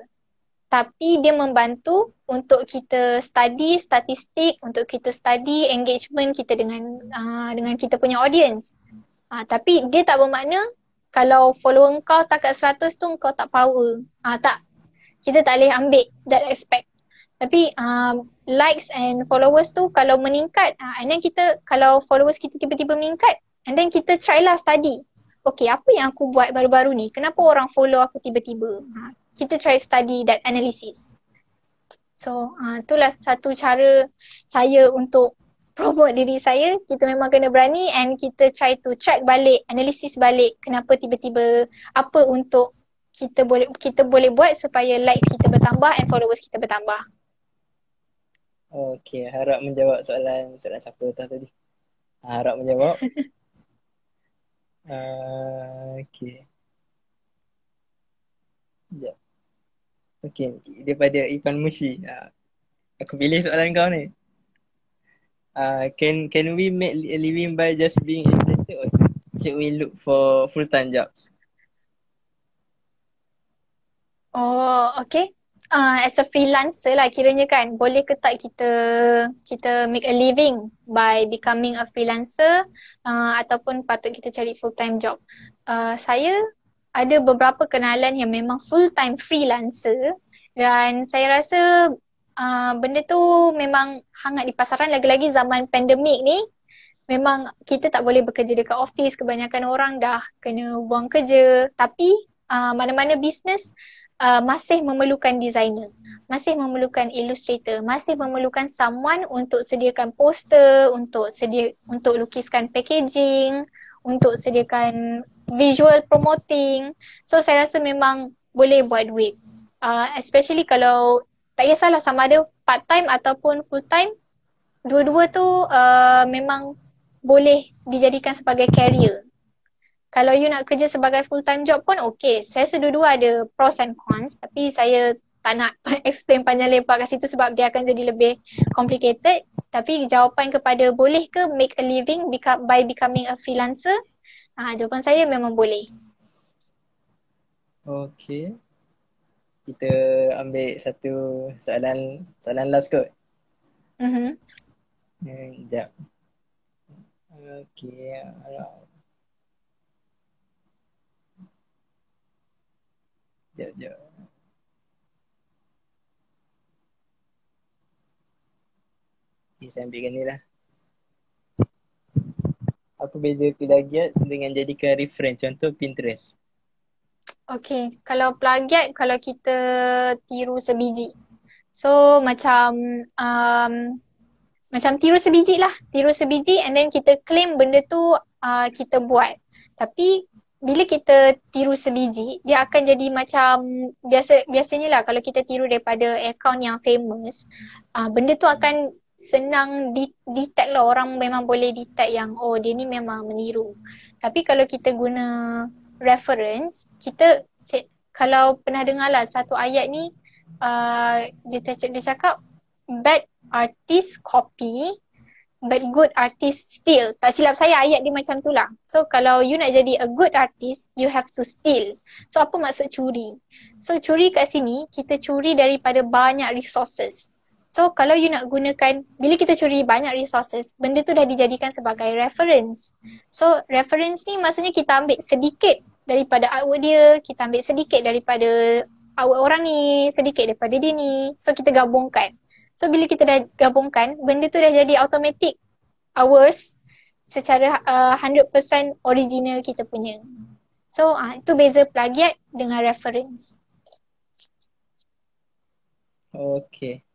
tapi dia membantu untuk kita study statistik, untuk kita study engagement kita dengan uh, dengan kita punya audience. Uh, tapi dia tak bermakna kalau follower kau setakat 100 tu kau tak power. Uh, tak. Kita tak boleh ambil that aspect. Tapi uh, likes and followers tu kalau meningkat, uh, and then kita kalau followers kita tiba-tiba meningkat, and then kita try lah study. Okay, apa yang aku buat baru-baru ni? Kenapa orang follow aku tiba-tiba? Ha, kita try study that analysis. So uh, itulah satu cara saya untuk promote diri saya. Kita memang kena berani and kita try to track balik, analisis balik kenapa tiba-tiba apa untuk kita boleh kita boleh buat supaya likes kita bertambah and followers kita bertambah. Okay, harap menjawab soalan soalan siapa tu tadi. Harap menjawab. uh, okay. Sekejap. Okay, daripada Ivan Mushi. Uh, aku pilih soalan kau ni. Uh, can can we make a living by just being illustrator? should we look for full time jobs? Oh, okay. Uh, as a freelancer lah kiranya kan, boleh ke tak kita kita make a living by becoming a freelancer uh, ataupun patut kita cari full time job. Uh, saya ada beberapa kenalan yang memang full time freelancer dan saya rasa uh, benda tu memang hangat di pasaran lagi-lagi zaman pandemik ni. Memang kita tak boleh bekerja dekat office kebanyakan orang dah kena buang kerja. Tapi uh, mana-mana bisnes uh, masih memerlukan designer, masih memerlukan illustrator, masih memerlukan someone untuk sediakan poster, untuk sedia untuk lukiskan packaging, untuk sediakan visual promoting. So saya rasa memang boleh buat duit. Uh, especially kalau tak kisahlah sama ada part time ataupun full time, dua-dua tu uh, memang boleh dijadikan sebagai career kalau you nak kerja sebagai full time job pun okay. Saya sedua-dua ada pros and cons tapi saya tak nak explain panjang lebar kat situ sebab dia akan jadi lebih complicated. Tapi jawapan kepada boleh ke make a living by becoming a freelancer? Ha, jawapan saya memang boleh. Okay. Kita ambil satu soalan soalan last kot. Mhm. Eh, sekejap. Okay. Sekejap, sekejap. Okay, saya ambilkan ni lah. Apa beza plagiat dengan jadikan reference? Contoh Pinterest. Okay, kalau plagiat, kalau kita tiru sebiji. So macam um, macam tiru sebiji lah. Tiru sebiji and then kita claim benda tu uh, kita buat. Tapi bila kita tiru sebiji, dia akan jadi macam biasa biasanya lah kalau kita tiru daripada account yang famous, uh, benda tu akan senang detect lah orang memang boleh detect yang oh dia ni memang meniru. Tapi kalau kita guna reference, kita kalau pernah dengar lah satu ayat ni uh, dia, dia cakap bad artist copy but good artist still. Tak silap saya ayat dia macam tu lah. So kalau you nak jadi a good artist, you have to steal. So apa maksud curi? So curi kat sini, kita curi daripada banyak resources. So kalau you nak gunakan, bila kita curi banyak resources, benda tu dah dijadikan sebagai reference. So reference ni maksudnya kita ambil sedikit daripada artwork dia, kita ambil sedikit daripada artwork orang ni, sedikit daripada dia ni. So kita gabungkan. So bila kita dah gabungkan, benda tu dah jadi automatic ours secara uh, 100% original kita punya. So uh, itu beza plagiat dengan reference. Okay.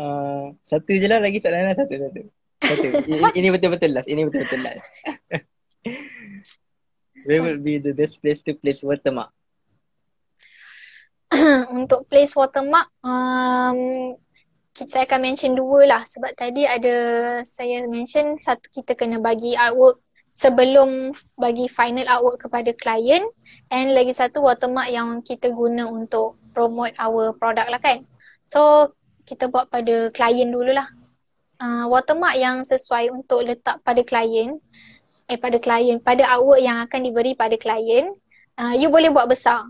Uh, satu je lah lagi soalan lah. Satu, satu. Satu. ini, ini betul-betul last. Ini betul-betul last. Where will be the best place to place watermark? Untuk place watermark, um, saya akan mention dua lah sebab tadi ada saya mention satu kita kena bagi artwork sebelum bagi final artwork kepada klien and lagi satu watermark yang kita guna untuk promote our product lah kan. So kita buat pada klien dululah. Uh, watermark yang sesuai untuk letak pada klien eh pada klien pada artwork yang akan diberi pada klien uh, you boleh buat besar.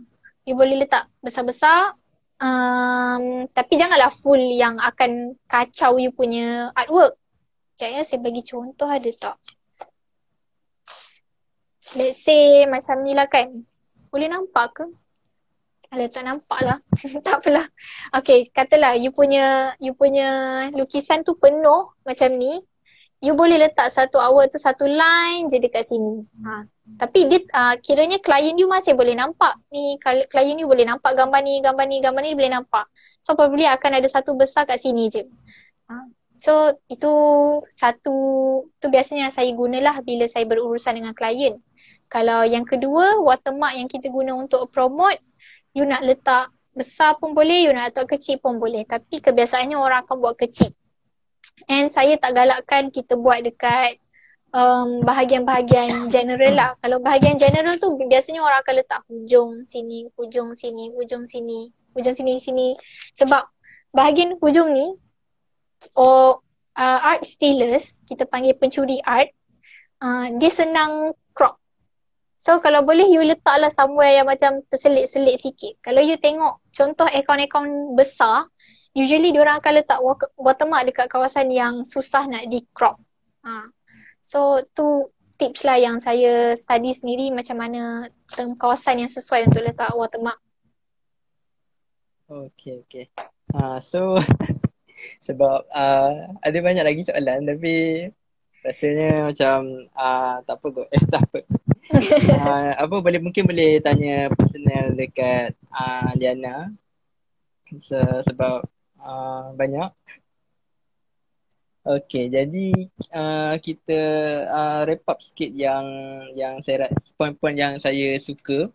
You boleh letak besar-besar um, tapi janganlah full yang akan kacau you punya artwork. Sekejap ya, saya bagi contoh ada tak? Let's say macam ni lah kan. Boleh nampak ke? Alah tak nampak lah. tak apalah. Okay, katalah you punya you punya lukisan tu penuh macam ni you boleh letak satu awal tu satu line je dekat sini. Ha. Tapi dia uh, kiranya klien you masih boleh nampak ni klien you boleh nampak gambar ni, gambar ni, gambar ni boleh nampak. So probably akan ada satu besar kat sini je. Ha. So itu satu tu biasanya saya gunalah bila saya berurusan dengan klien. Kalau yang kedua watermark yang kita guna untuk promote you nak letak besar pun boleh, you nak letak kecil pun boleh. Tapi kebiasaannya orang akan buat kecil. And saya tak galakkan kita buat dekat um, bahagian-bahagian general lah. Kalau bahagian general tu biasanya orang akan letak hujung sini, hujung sini, hujung sini, hujung sini, sini. Sebab bahagian hujung ni or uh, art stealers, kita panggil pencuri art, uh, dia senang. So kalau boleh you letaklah somewhere yang macam terselit-selit sikit. Kalau you tengok contoh akaun-akaun besar, usually diorang akan letak watermark dekat kawasan yang susah nak di crop. Ha. So tu tips lah yang saya study sendiri macam mana kawasan yang sesuai untuk letak watermark. Okay, okay. Ha, so sebab uh, ada banyak lagi soalan tapi rasanya macam uh, tak apa kot. Eh tak apa uh, apa boleh mungkin boleh tanya personal dekat uh, Liana. Se- sebab uh, banyak. Okay, jadi uh, kita uh, wrap up sikit yang yang saya poin-poin yang saya suka.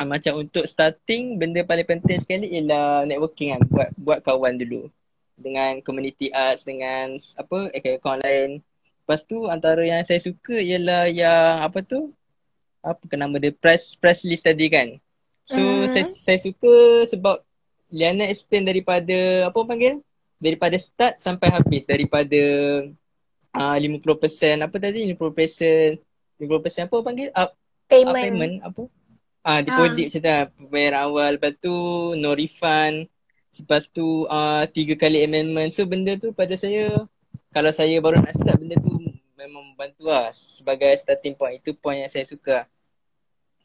Uh, macam untuk starting, benda paling penting sekali ialah networking kan, buat buat kawan dulu. Dengan community arts dengan apa akaun lain. Lepas tu antara yang saya suka ialah yang apa tu apa ke nama dia press press list tadi kan. So uh-huh. saya saya suka sebab Liana explain daripada apa panggil? Daripada start sampai habis daripada uh, 50% apa tadi 50% 50% apa panggil? Up payment. Up payment apa? Ah uh, deposit uh. macam tu lah. Pembayaran awal lepas tu no refund. Lepas tu uh, tiga kali amendment. So benda tu pada saya kalau saya baru nak start benda tu memang membantu lah sebagai starting point. Itu point yang saya suka.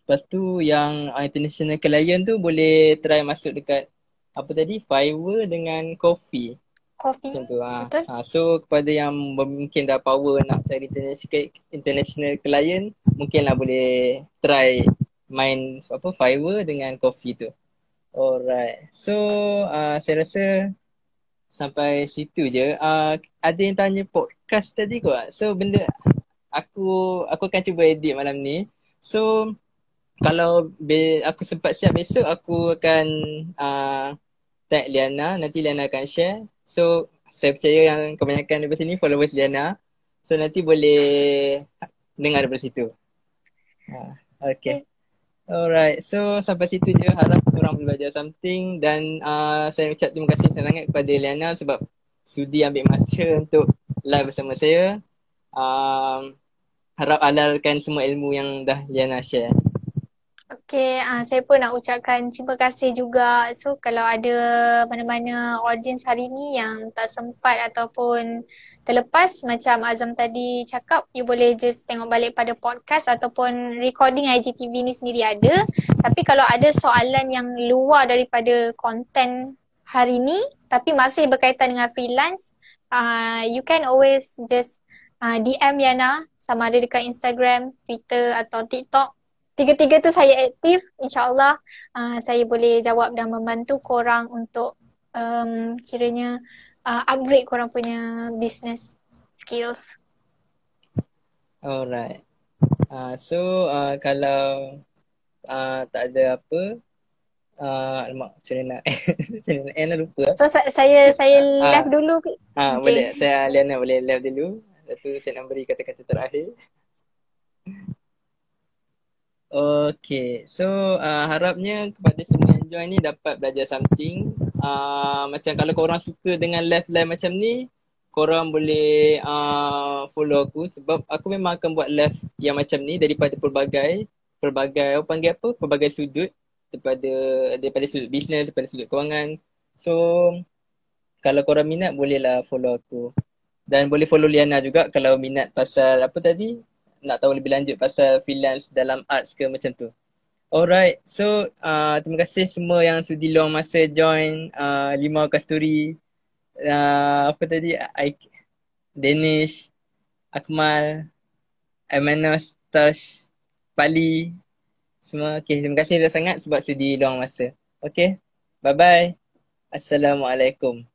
Lepas tu yang uh, international client tu boleh try masuk dekat apa tadi Fiverr dengan Coffee. Coffee. Macam tu ha. Betul. Ha, so kepada yang mungkin dah power nak cari international international client, mungkinlah boleh try main apa Fiverr dengan Coffee tu. Alright. So uh, saya rasa sampai situ je. Uh, ada yang tanya podcast tadi kot. So benda aku aku akan cuba edit malam ni. So kalau be, aku sempat siap besok aku akan uh, tag Liana. Nanti Liana akan share. So saya percaya yang kebanyakan daripada sini followers Liana. So nanti boleh dengar daripada situ. Uh, okay. Alright. So sampai situ je. Harap boleh belajar something. Dan uh, saya ucap terima kasih sangat kepada Liana sebab sudi ambil masa untuk live bersama saya. Um, harap halalkan semua ilmu yang dah Liana share Okay, uh, saya pun nak ucapkan terima kasih juga. So kalau ada mana-mana audience hari ni yang tak sempat ataupun terlepas macam Azam tadi cakap, you boleh just tengok balik pada podcast ataupun recording IGTV ni sendiri ada. Tapi kalau ada soalan yang luar daripada konten hari ni tapi masih berkaitan dengan freelance, uh, you can always just uh, DM Yana sama ada dekat Instagram, Twitter atau TikTok tiga-tiga tu saya aktif insyaallah uh, saya boleh jawab dan membantu korang untuk um, kiranya uh, upgrade korang punya business skills. Alright. Uh, so uh, kalau uh, tak ada apa uh, alamak macam mana nak macam mana nak lupa. So sa- saya saya uh, live dulu ah uh, okay. boleh. Saya Liana boleh live dulu. Lepas tu saya nak beri kata-kata terakhir Okay, so uh, harapnya kepada semua yang join ni dapat belajar something. Uh, macam kalau korang suka dengan live-live macam ni, korang boleh uh, follow aku sebab aku memang akan buat live yang macam ni daripada pelbagai, pelbagai apa panggil apa, pelbagai sudut daripada daripada sudut bisnes, daripada sudut kewangan. So kalau korang minat bolehlah follow aku. Dan boleh follow Liana juga kalau minat pasal apa tadi? Nak tahu lebih lanjut pasal freelance dalam arts ke macam tu. Alright, so uh, terima kasih semua yang sudi luang masa join uh, Limau Kasturi, uh, apa tadi, I, Danish, Akmal, Emanos, Tash, Pali, semua. Okay, terima kasih sangat sebab sudi luang masa. Okay, bye-bye. Assalamualaikum.